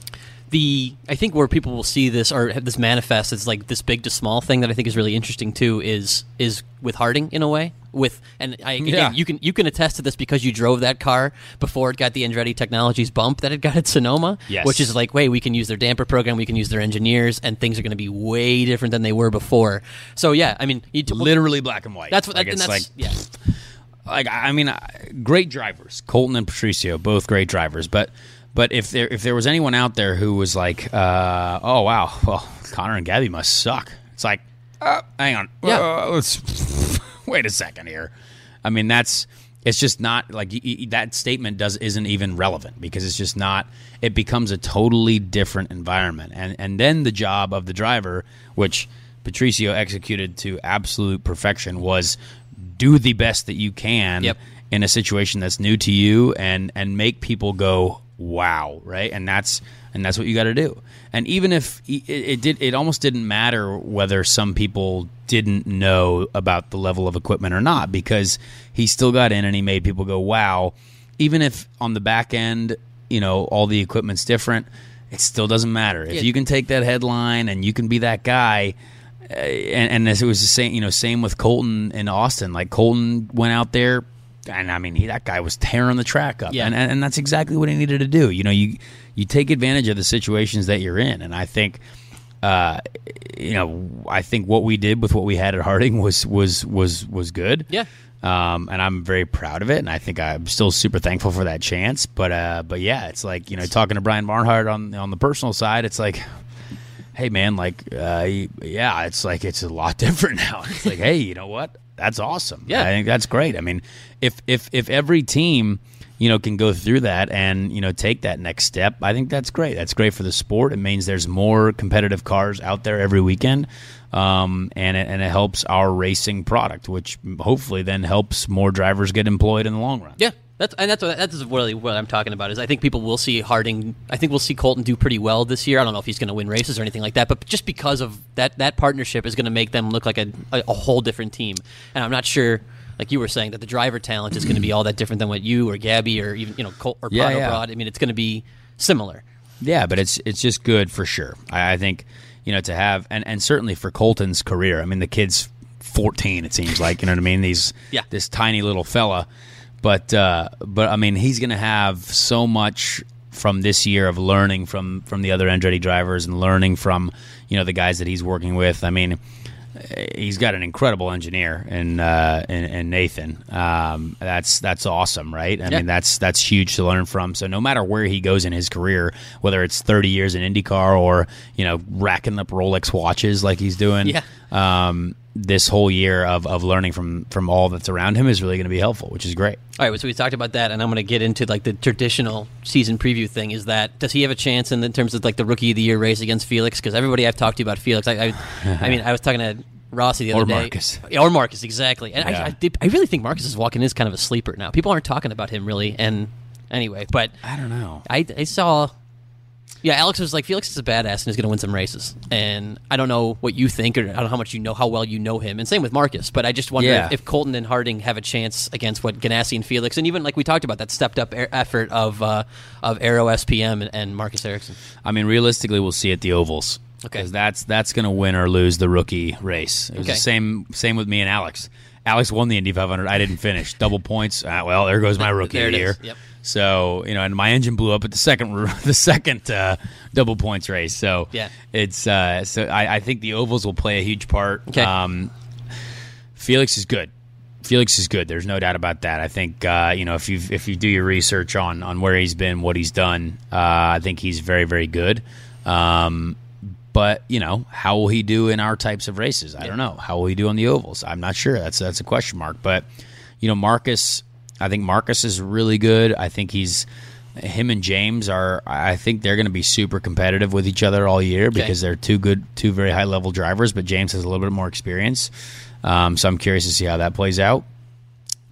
The I think where people will see this or have this manifest as like this big to small thing that I think is really interesting too is is with Harding in a way with and I again, Yeah. you can you can attest to this because you drove that car before it got the Andretti Technologies bump that it got at Sonoma Yes. which is like wait we can use their damper program we can use their engineers and things are going to be way different than they were before so yeah I mean you Literally black and white. that's what like, it's that's like yeah like I mean, great drivers, Colton and Patricio, both great drivers. But but if there if there was anyone out there who was like, uh, oh wow, well Connor and Gabby must suck. It's like, uh, hang on, Yeah. Uh, let's wait a second here. I mean, that's it's just not like y- y- that statement does isn't even relevant because it's just not. It becomes a totally different environment, and and then the job of the driver, which Patricio executed to absolute perfection, was do the best that you can Yep. in a situation that's new to you and and make people go wow right and that's and that's what you got to do and even if it, it did it almost didn't matter whether some people didn't know about the level of equipment or not because he still got in and he made people go wow even if on the back end you know all the equipment's different it still doesn't matter if Yeah. you can take that headline and you can be that guy uh, and, and as it was the same, you know, same with Colton in Austin. Like Colton went out there, and I mean, he, that guy was tearing the track up, Yeah. and, and and that's exactly what he needed to do. You know, you you take advantage of the situations that you're in, and I think, uh, you know, I think what we did with what we had at Harding was was was was good. Yeah. Um, and I'm very proud of it, and I think I'm still super thankful for that chance. But uh, but yeah, it's like you know talking to Brian Barnhart on on the personal side, it's like, hey man, like uh, yeah, it's like it's a lot different now. It's like hey, you know what? That's awesome. Yeah. I think that's great. I mean, if if if every team you know can go through that and you know take that next step, I think that's great. That's great for the sport. It means there's more competitive cars out there every weekend. Um, and it, and it helps our racing product, which hopefully then helps more drivers get employed in the long run. Yeah, that's and that's what, that's really what I'm talking about. Is I think people will see Harding. I think we'll see Colton do pretty well this year. I don't know if he's going to win races or anything like that, but just because of that that partnership is going to make them look like a, a, a whole different team. And I'm not sure. Like you were saying, that the driver talent is going to be all that different than what you or Gabby or even you know Colt or Yeah, Prado yeah. brought. I mean, it's going to be similar. Yeah, but it's it's just good for sure. I, I think you know to have and and certainly for Colton's career. I mean, the kid's fourteen. It seems like you know what I mean. These Yeah. this tiny little fella, but uh, but I mean he's going to have so much from this year of learning from from the other Andretti drivers and learning from you know the guys that he's working with. I mean. He's got an incredible engineer in uh, in, in Nathan. Um, that's that's awesome, right? I Yeah. mean, that's that's huge to learn from. So no matter where he goes in his career, whether it's 30 years in IndyCar or you know racking up Rolex watches like he's doing, Yeah. Um, this whole year of, of learning from from all that's around him is really going to be helpful, which is great. All right, so we talked about that, and I'm going to get into like the traditional season preview thing. Is that does he have a chance in, in terms of like the rookie of the year race against Felix? Because everybody I've talked to about Felix, I, I, I mean, I was talking to Rossi the other Or day, Marcus. Or Marcus, exactly. And Yeah. I, I, did- I really think Marcus is walking in as kind of a sleeper now. People aren't talking about him really, and anyway, but I don't know. I, I saw. Yeah, Alex was like Felix is a badass and is going to win some races, and I don't know what you think or I don't know how much you know how well you know him, and same with Marcus. But I just wonder Yeah. if, if Colton and Harding have a chance against what Ganassi and Felix, and even like we talked about that stepped up effort of uh, of Arrow SPM and, and Marcus Ericsson. I mean, realistically, we'll see at the ovals. Okay. because that's that's going to win or lose the rookie race. It was Okay. the same same with me and Alex. Alex won the Indy 500. I didn't finish. Double points. Ah, well, there goes my rookie There year. Yep. So you know, and my engine blew up at the second the second uh, double points race. So Yeah. it's uh, so I, I think the ovals will play a huge part. Okay. Um, Felix is good. Felix is good. There's no doubt about that. I think uh, you know if you if you do your research on on where he's been, what he's done, uh, I think he's very very good. Um, but you know how will he do in our types of races? I don't know. How will he do on the ovals? I'm not sure. That's that's a question mark. But you know Marcus, I think Marcus is really good. I think he's him and James are. I think they're going to be super competitive with each other all year because they're two good, two very high level drivers. But James has a little bit more experience, um, so I'm curious to see how that plays out.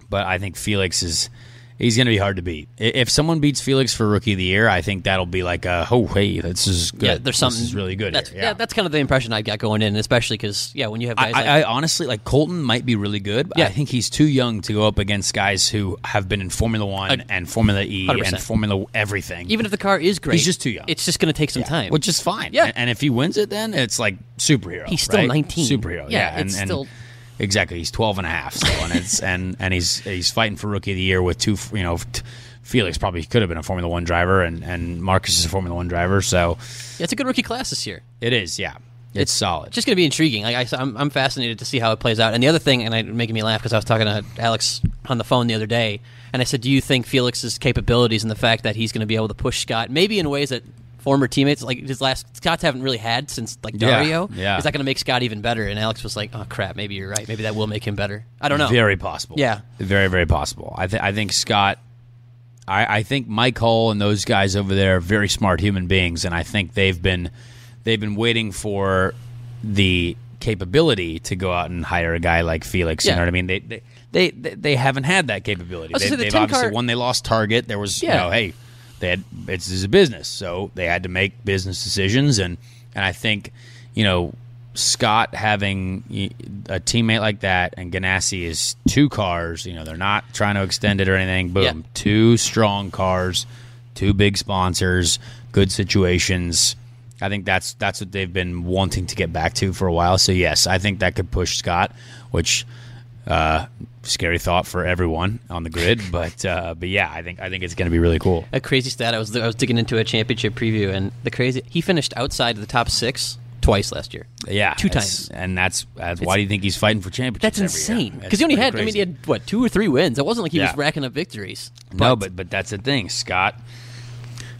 But I think Felix is. He's going to be hard to beat. If someone beats Felix for Rookie of the Year, I think that'll be like, a, oh, hey, this is good. Yeah, there's something This is really good. That's, here. Yeah, that's kind of the impression I got going in, especially because yeah, when you have I, like I, I honestly like Colton might be really good, but Yeah. I think he's too young to go up against guys who have been in Formula One Uh, and Formula E 100%. and Formula everything. even if the car is great, He's just too young. It's just going to take some time. which is fine. Yeah. and, and if he wins it, then it's like superhero. He's still right? 19. Superhero. Yeah, Yeah, and, it's and still- exactly. He's 12 and a half still, and it's and and he's he's fighting for rookie of the year with two. You know, t- Felix probably could have been a Formula One driver, and and Marcus is a Formula One driver. So yeah, it's a good rookie class this year. it is. Yeah, it's, solid. just going to be intriguing. Like I, am I'm fascinated to see how it plays out. And the other thing, and it making me laugh because I was talking to Alex on the phone the other day, and I said, "Do you think Felix's capabilities and the fact that he's going to be able to push Scott, maybe in ways that former teammates like his last Scott's haven't really had since like Yeah, Dario, yeah. is that going to make Scott even better?" And Alex was like, "Oh crap, maybe you're right. Maybe that will make him better. I don't know." Very possible. Yeah. Very, very possible. I, th- I think Scott, I, I think Mike Hull and those guys over there are very smart human beings, and I think they've been they've been waiting for the capability to go out and hire a guy like Felix. You Yeah. know what I mean? They they they, they, haven't had that capability. Was They, gonna say, the they've 10 obviously car- when they lost Target, there was you Yeah. know, hey, they had it's, it's a business, so they had to make business decisions, and and I think you know Scott having a teammate like that and Ganassi is two cars. You know, they're not trying to extend it or anything. Boom, Yeah. two strong cars, two big sponsors, good situations. I think that's that's what they've been wanting to get back to for a while. So yes, I think that could push Scott, which uh, scary thought for everyone on the grid. But uh, but yeah, I think I think it's going to be really cool. a crazy stat. I was I was digging into a championship preview, and the crazy he finished outside of the top six twice last year. Yeah, Two times. and that's, that's why do you think he's fighting for championships? That's insane. Because he only had, I mean, he had what two or three wins. It wasn't like he was racking up victories. no, but but that's the thing, Scott.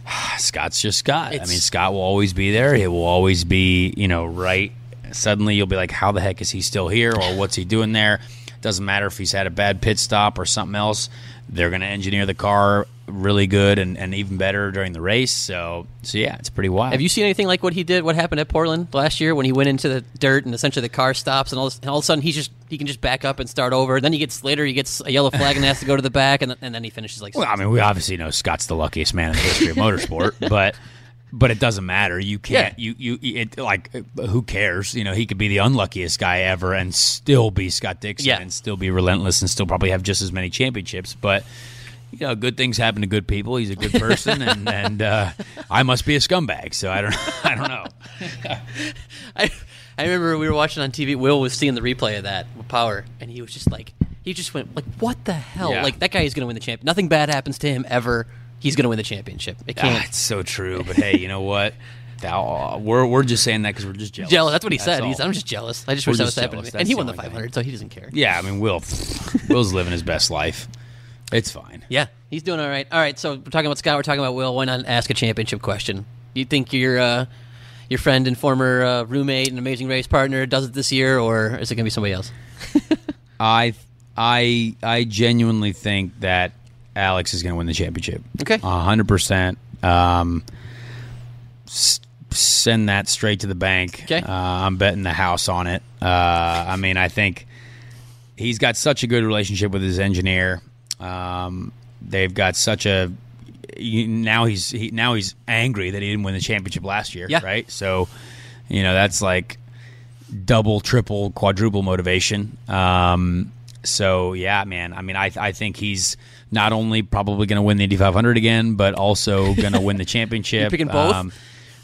Scott's just Scott. I mean, Scott will always be there. He will always be, you know, right. Suddenly, you'll be like, "How the heck is he still here? Or what's he doing there?" Doesn't matter if he's had a bad pit stop or something else. They're going to engineer the car really good and, and even better during the race. So, so yeah, it's pretty wild. Have you seen anything like what he did? What happened at Portland last year when he went into the dirt and essentially the car stops and all, this, and all of a sudden he's just he can just back up and start over. And Then he gets later he gets a yellow flag and has to go to the back and, then- and then he finishes like. Well, I mean, we obviously know Scott's the luckiest man in the history of motorsport, but but it doesn't matter. You can't. You you it like who cares? You know, he could be the unluckiest guy ever and still be Scott Dixon Yeah. and still be relentless and still probably have just as many championships. But you know, good things happen to good people. He's a good person, and and uh, I must be a scumbag. So I don't I don't know. I, I remember we were watching on TV. Will was seeing the replay of that with Power, and he was just like, he just went like, "What the hell? Yeah. Like that guy is going to win the champ. Nothing bad happens to him ever. He's going to win the championship. It Ah, can't." it's so true. But hey, you know what? Thou- we're we're just saying that because we're just jealous. Jealous. That's what he said. all. He's, I'm just jealous. I just We're wish that just was happening. And he won the the only thing. 500, so he doesn't care. Yeah, I mean, Will Will's living his best life. It's fine. Yeah, he's doing all right. All right, so we're talking about Scott. We're talking about Will. Why not ask a championship question? You think your uh, your friend and former uh, roommate and amazing race partner does it this year, or is it going to be somebody else? I I I genuinely think that Alex is going to win the championship. Okay. hundred percent. Um, s- send that straight to the bank. Okay. Uh, I'm betting the house on it. Uh, I mean, I think he's got such a good relationship with his engineer. Um, they've got such a now he's he, now he's angry that he didn't win the championship last year. Yeah. Right. So, you know, that's like double, triple, quadruple motivation. Um, so yeah, man. I mean, I I think he's not only probably going to win the Indy 500 again, but also going to win the championship. You picking both? Um,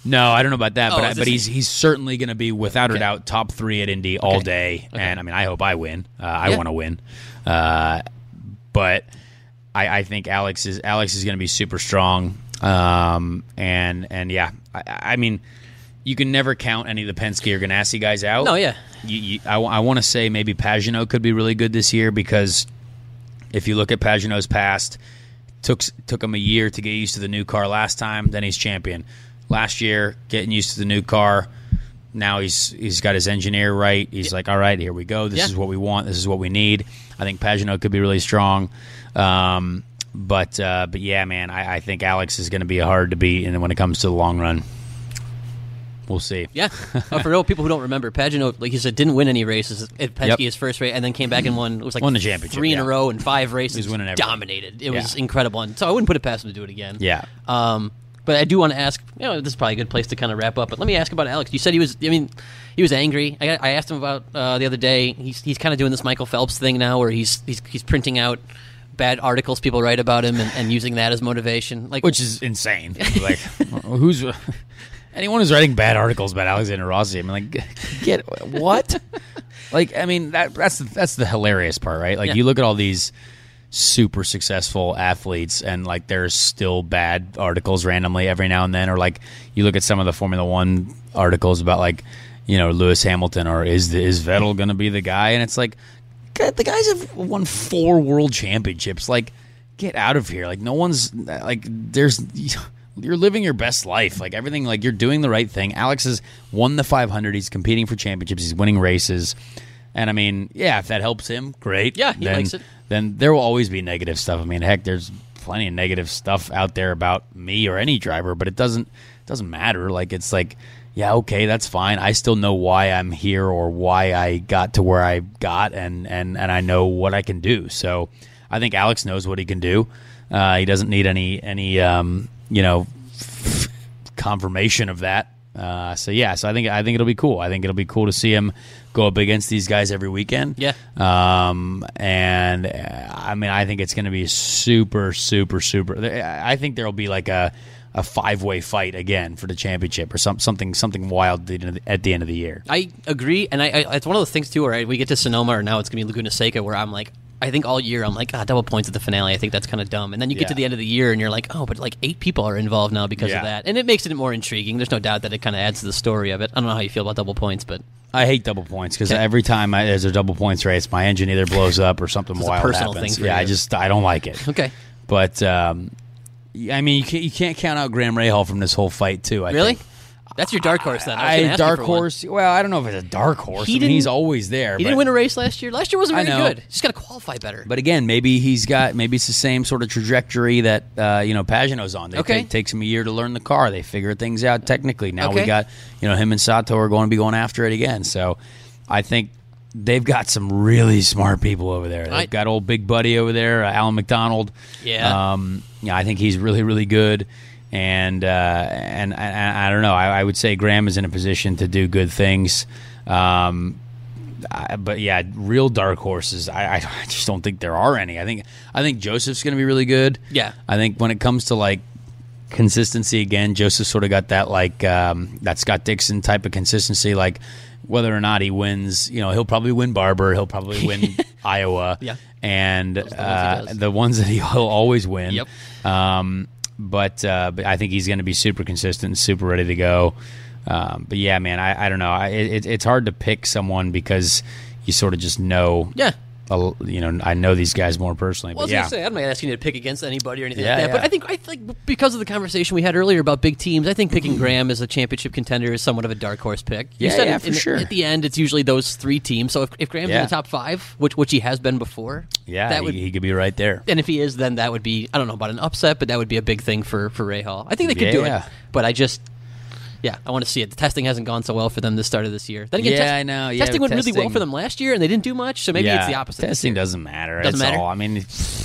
no, I don't know about that, Oh, but I, but he's he's certainly going to be without a doubt top three at Indy all Okay. day. And I mean, I hope I win. Uh, I Yeah. want to win, uh, but I, I think Alex is Alex is going to be super strong. Um, and and yeah, I, I mean, you can never count any of the Penske or Ganassi guys out. No, yeah. You, you, I, want to say maybe Pagenaud could be really good this year because if you look at Pagenaud's past, took took him a year to get used to the new car last time. Then he's champion. Last year, getting used to the new car. Now he's he's got his engineer right. He's like, all right, here we go. This Yeah. is what we want. This is what we need. I think Pagenaud could be really strong. Um, but uh, but yeah, man, I, I think Alex is going to be hard to beat, and when it comes to the long run, we'll see. Yeah. oh, for real people who don't remember, Pagenaud, like you said, didn't win any races at Penske Yep. his first race, and then came back and won. It was like Won the championship, three in a row and five races. He was winning everything. dominated. It was Yeah. incredible, and so I wouldn't put it past him to do it again. Yeah. Um, but I do want to ask. You know, this is probably a good place to kind of wrap up. But let me ask about Alex. You said he was. I mean, he was angry. I, I asked him about uh, the other day. He's he's kind of doing this Michael Phelps thing now, where he's he's he's printing out bad articles people write about him and, and using that as motivation. Like, which is insane. like, who's anyone who's writing bad articles about Alexander Rossi? I mean, like, get what? like, I mean, that that's the, that's the hilarious part, right? Like, Yeah. you look at all these super successful athletes, and like, there's still bad articles randomly every now and then, or like, you look at some of the Formula One articles about like, you know, Lewis Hamilton, or is the, is Vettel going to be the guy? And it's like, God, the guys have won four world championships. Like, get out of here. Like, no one's like, there's, you're living your best life. Like, everything, like, you're doing the right thing. Alex has won the 500. He's competing for championships. He's winning races. And I mean, yeah, if that helps him, great. Yeah, he then, likes it. Then there will always be negative stuff. I mean, heck, there's plenty of negative stuff out there about me or any driver, but it doesn't it doesn't matter. Like, it's like, yeah, okay, that's fine. I still know why I'm here or why I got to where I got, and and and I know what I can do. So I think Alex knows what he can do. Uh, he doesn't need any any um, you know confirmation of that. Uh, so yeah, so I think I think it'll be cool. I think it'll be cool to see him go up against these guys every weekend. Yeah. Um, and uh, I mean, I think it's going to be super, super, super. I think there'll be like a a five way fight again for the championship or some, something something wild at the end of the- at the end of the year. I agree, and I, I it's one of those things too where I, we get to Sonoma, or now it's going to be Laguna Seca, where I'm like, I think all year I'm like, ah, double points at the finale. I think that's kind of dumb. And then you get Yeah. to the end of the year and you're like, oh, but like eight people are involved now because Yeah. of that, and it makes it more intriguing. There's no doubt that it kind of adds to the story of it. I don't know how you feel about double points, but I hate double points because every time I, there's a double points race, my engine either blows up or something It's a wild personal happens. yeah, I just I don't like it. okay, But um, I mean, you can't, you can't count out Graham Rahal from this whole fight too. I really, think. That's your dark horse then. I, I, gonna ask you dark horse. Well, I don't know if it's a dark horse. He I mean, he's always there. He but, didn't win a race last year. Last year wasn't very good. He's got to qualify better. But again, maybe he's got maybe it's the same sort of trajectory that uh, you know Pagenaud's on. They Okay. take, takes him a year to learn the car. They figure things out technically. Now we got you know him and Sato are going to be going after it again. So I think they've got some really smart people over there. They've I- got old big buddy over there, uh, Allen McDonald. Yeah. um, yeah, I think he's really really good. And uh, and, and I don't know. I, I would say Graham is in a position to do good things. Um, I, but yeah, real dark horses. I, I, I just don't think there are any. I think I think Joseph's going to be really good. Yeah. I think when it comes to like consistency again, Joseph sort of got that like um, that Scott Dixon type of consistency. Like whether or not he wins, you know, he'll probably win Barber. He'll probably win Iowa. Yeah. And ones uh, does. the ones that he'll always win. Yep. Um, but uh, but I think he's going to be super consistent, and super ready to go. Um, but yeah, man, I, I don't know. I, it, it's hard to pick someone because you sort of just know. yeah. You know, I know these guys more personally. Well, I but was yeah, say I'm not asking you to pick against anybody or anything Yeah, like that, but. I think I think because of the conversation we had earlier about big teams, I think picking Graham as a championship contender is somewhat of a dark horse pick. You Yeah, said yeah, for in- sure. At the end, it's usually those three teams. So if, if Graham's in the top five, which which he has been before, yeah, that he, would. he could be right there. and if he is, then that would be I don't know about an upset, but that would be a big thing for for Rahal. I think they could do Yeah. it, but I just. Yeah, I want to see it. The testing hasn't gone so well for them this start of this year. Then again, Yeah, test- I know. Yeah, testing went really well for them last year, and they didn't do much. So maybe yeah, it's the opposite. Testing doesn't matter. Doesn't matter? all. I mean,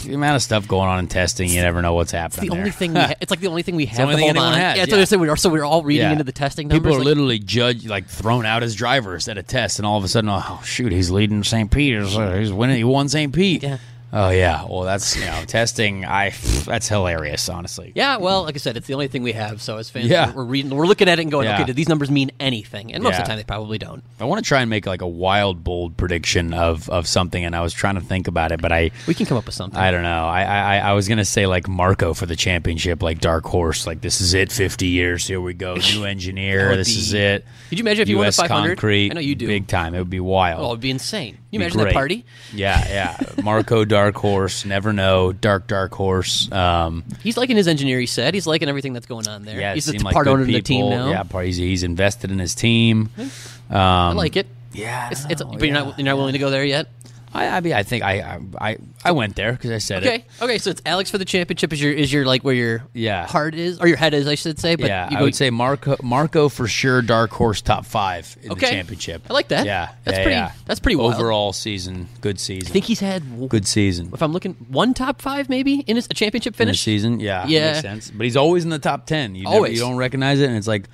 the amount of stuff going on in testing, you never know what's happening. It's the only there. thing. We ha- it's like the only thing we have only to thing hold on. has, yeah, that's yeah. what I said. We're, so we're all reading into the testing numbers. People are like- literally judged, like thrown out as drivers at a test, and all of a sudden, oh shoot, he's leading St. Peter's. Uh, He's winning. He won St. Pete. Yeah. Oh yeah. Well, that's you know testing. I that's hilarious, honestly. Yeah, well, like I said, it's the only thing we have. So as fans, Yeah. we're, reading, we're looking at it and going, Yeah. okay, do these numbers mean anything? And most of the time, they probably don't. I want to try and make like a wild, bold prediction of of something, and I was trying to think about it, but I. We can come up with something. I don't know. I, I I was gonna say like Marco for the championship, like dark horse. Like this is it. Fifty years. Here we go. New engineer. This be- is it. Could you imagine if you won a US 500? I know you do. Big time. It would be wild. Oh, it'd be insane. You imagine that party? Yeah, yeah. Marco Dark Horse. Never know. Dark Dark Horse. Um, He's liking his engineer. He said he's liking everything that's going on there. yeah, it he's the like part owner of the team people. now. Yeah, part- he's, he's invested in his team. Um, I like it. Yeah, It's, it's, but you're not you're not willing to go there yet. I, I mean, I think I I I went there because I said it. okay. Okay. So it's Alex for the championship. Is your is your like where your Yeah. heart is or your head is? I should say. But yeah, you I go, would say Marco Marco for sure. Dark Horse top five in Okay. the championship. I like that. Yeah, That's yeah, pretty- yeah. that's pretty wild. overall season. Good season. I think he's had good season. if I'm looking one top five maybe in a championship in the finish. season. Yeah, Yeah. makes sense. But he's always in the top ten. You never, Always. you don't recognize it, and it's like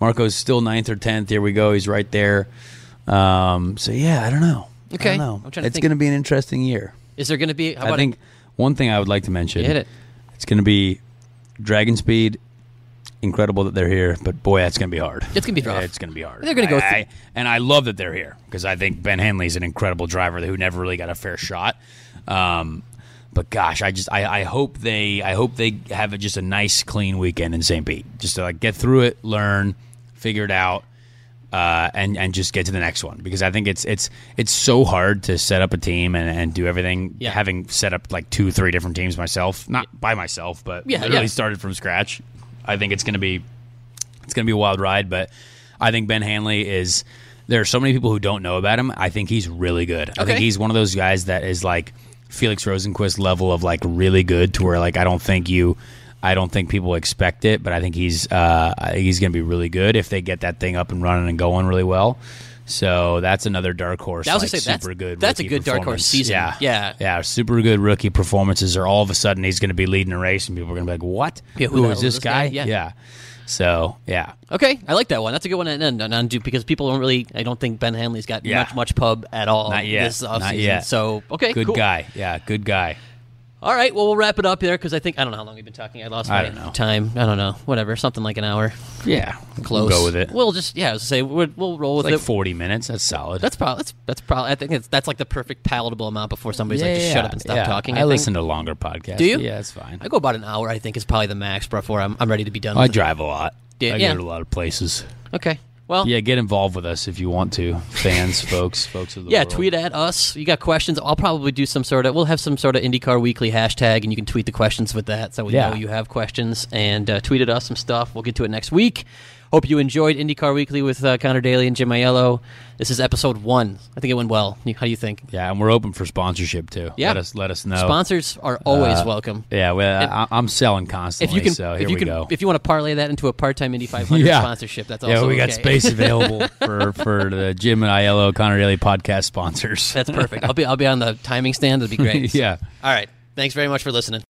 Marco's still ninth or tenth. Here we go. He's right there. Um, so yeah, I don't know. I Okay. don't know. I'm trying to it's think. going to be an interesting year. Is there going to be? How I about think one thing I would like to mention. Hit it. It's going to be DragonSpeed. Incredible that they're here, but boy, that's going to be hard. It's gonna be rough. It's going to be hard. They're gonna go I- through- I- and I love that they're here because I think Ben Hanley's an incredible driver who never really got a fair shot. Um, but gosh, I just I, I hope they I hope they have a, just a nice clean weekend in St. Pete, just to like get through it, learn, figure it out, uh, and and just get to the next one because I think it's it's it's so hard to set up a team and, and do everything. Yeah. Having set up like two three different teams myself, not by myself, but Yeah, literally yeah. started from scratch. I think it's gonna be it's going to be a wild ride, but I think Ben Hanley is. There are so many people who don't know about him. I think he's really good. I think he's one of those guys that is like Felix Rosenqvist level of like really good to where like I don't think you, I don't think people expect it, but I think he's uh, he's going to be really good if they get that thing up and running and going really well. So that's another dark horse. I was like, say, that's- super good. that's a good dark horse season. Yeah, Yeah. yeah. Super good rookie performances. Or all of a sudden he's going to be leading a race, and people are going to be like, "What? Yeah, who who is this this guy?" guy?" Yeah. yeah. So yeah, Okay, I like that one. That's a good one to end on, because people don't really. I don't think Ben Hanley's got Yeah. much much pub at all Not yet. this Not yet. So okay, good cool. guy. Yeah, good guy. All right, well, we'll wrap it up there because I think I don't know how long we've been talking. I lost I my time. I don't know. Whatever, something like an hour. Yeah, Close. We'll go with it. We'll just yeah. I was say we'll, we'll roll with it. like it. forty minutes. That's solid. That's probably that's that's probably I think it's, that's like the perfect palatable amount before somebody's like just shut up and stop yeah. talking. I, I, listen to longer podcasts. Do you? Yeah, it's fine. I go about an hour. I think is probably the max before I'm I'm ready to be done. I with it. drive a lot. Yeah, I yeah. go to a lot of places. Okay. Well, Yeah, get involved with us if you want to, fans, folks, folks of the Yeah, world. tweet at us. You got questions? I'll probably do some sort of. We'll have some sort of IndyCar Weekly hashtag, and you can tweet the questions with that, so we Yeah. know you have questions. And uh, tweet at us some stuff. We'll get to it next week. Hope you enjoyed IndyCar Weekly with uh, Connor Daly and Jim Ayello. This is episode one. I think it went well. How do you think? Yeah, and we're open for sponsorship too. Yeah. let us let us know. Sponsors are always Uh, welcome. Yeah, well, I, I'm selling constantly. If you can, so if here you we can, go. if you want to parlay that into a part-time Indy 500 Yeah. sponsorship, that's yeah, also we got space available for for the Jim and Ayello Connor Daly podcast sponsors. That's perfect. I'll be I'll be on the timing stand. That'd be great. yeah. All right. Thanks very much for listening.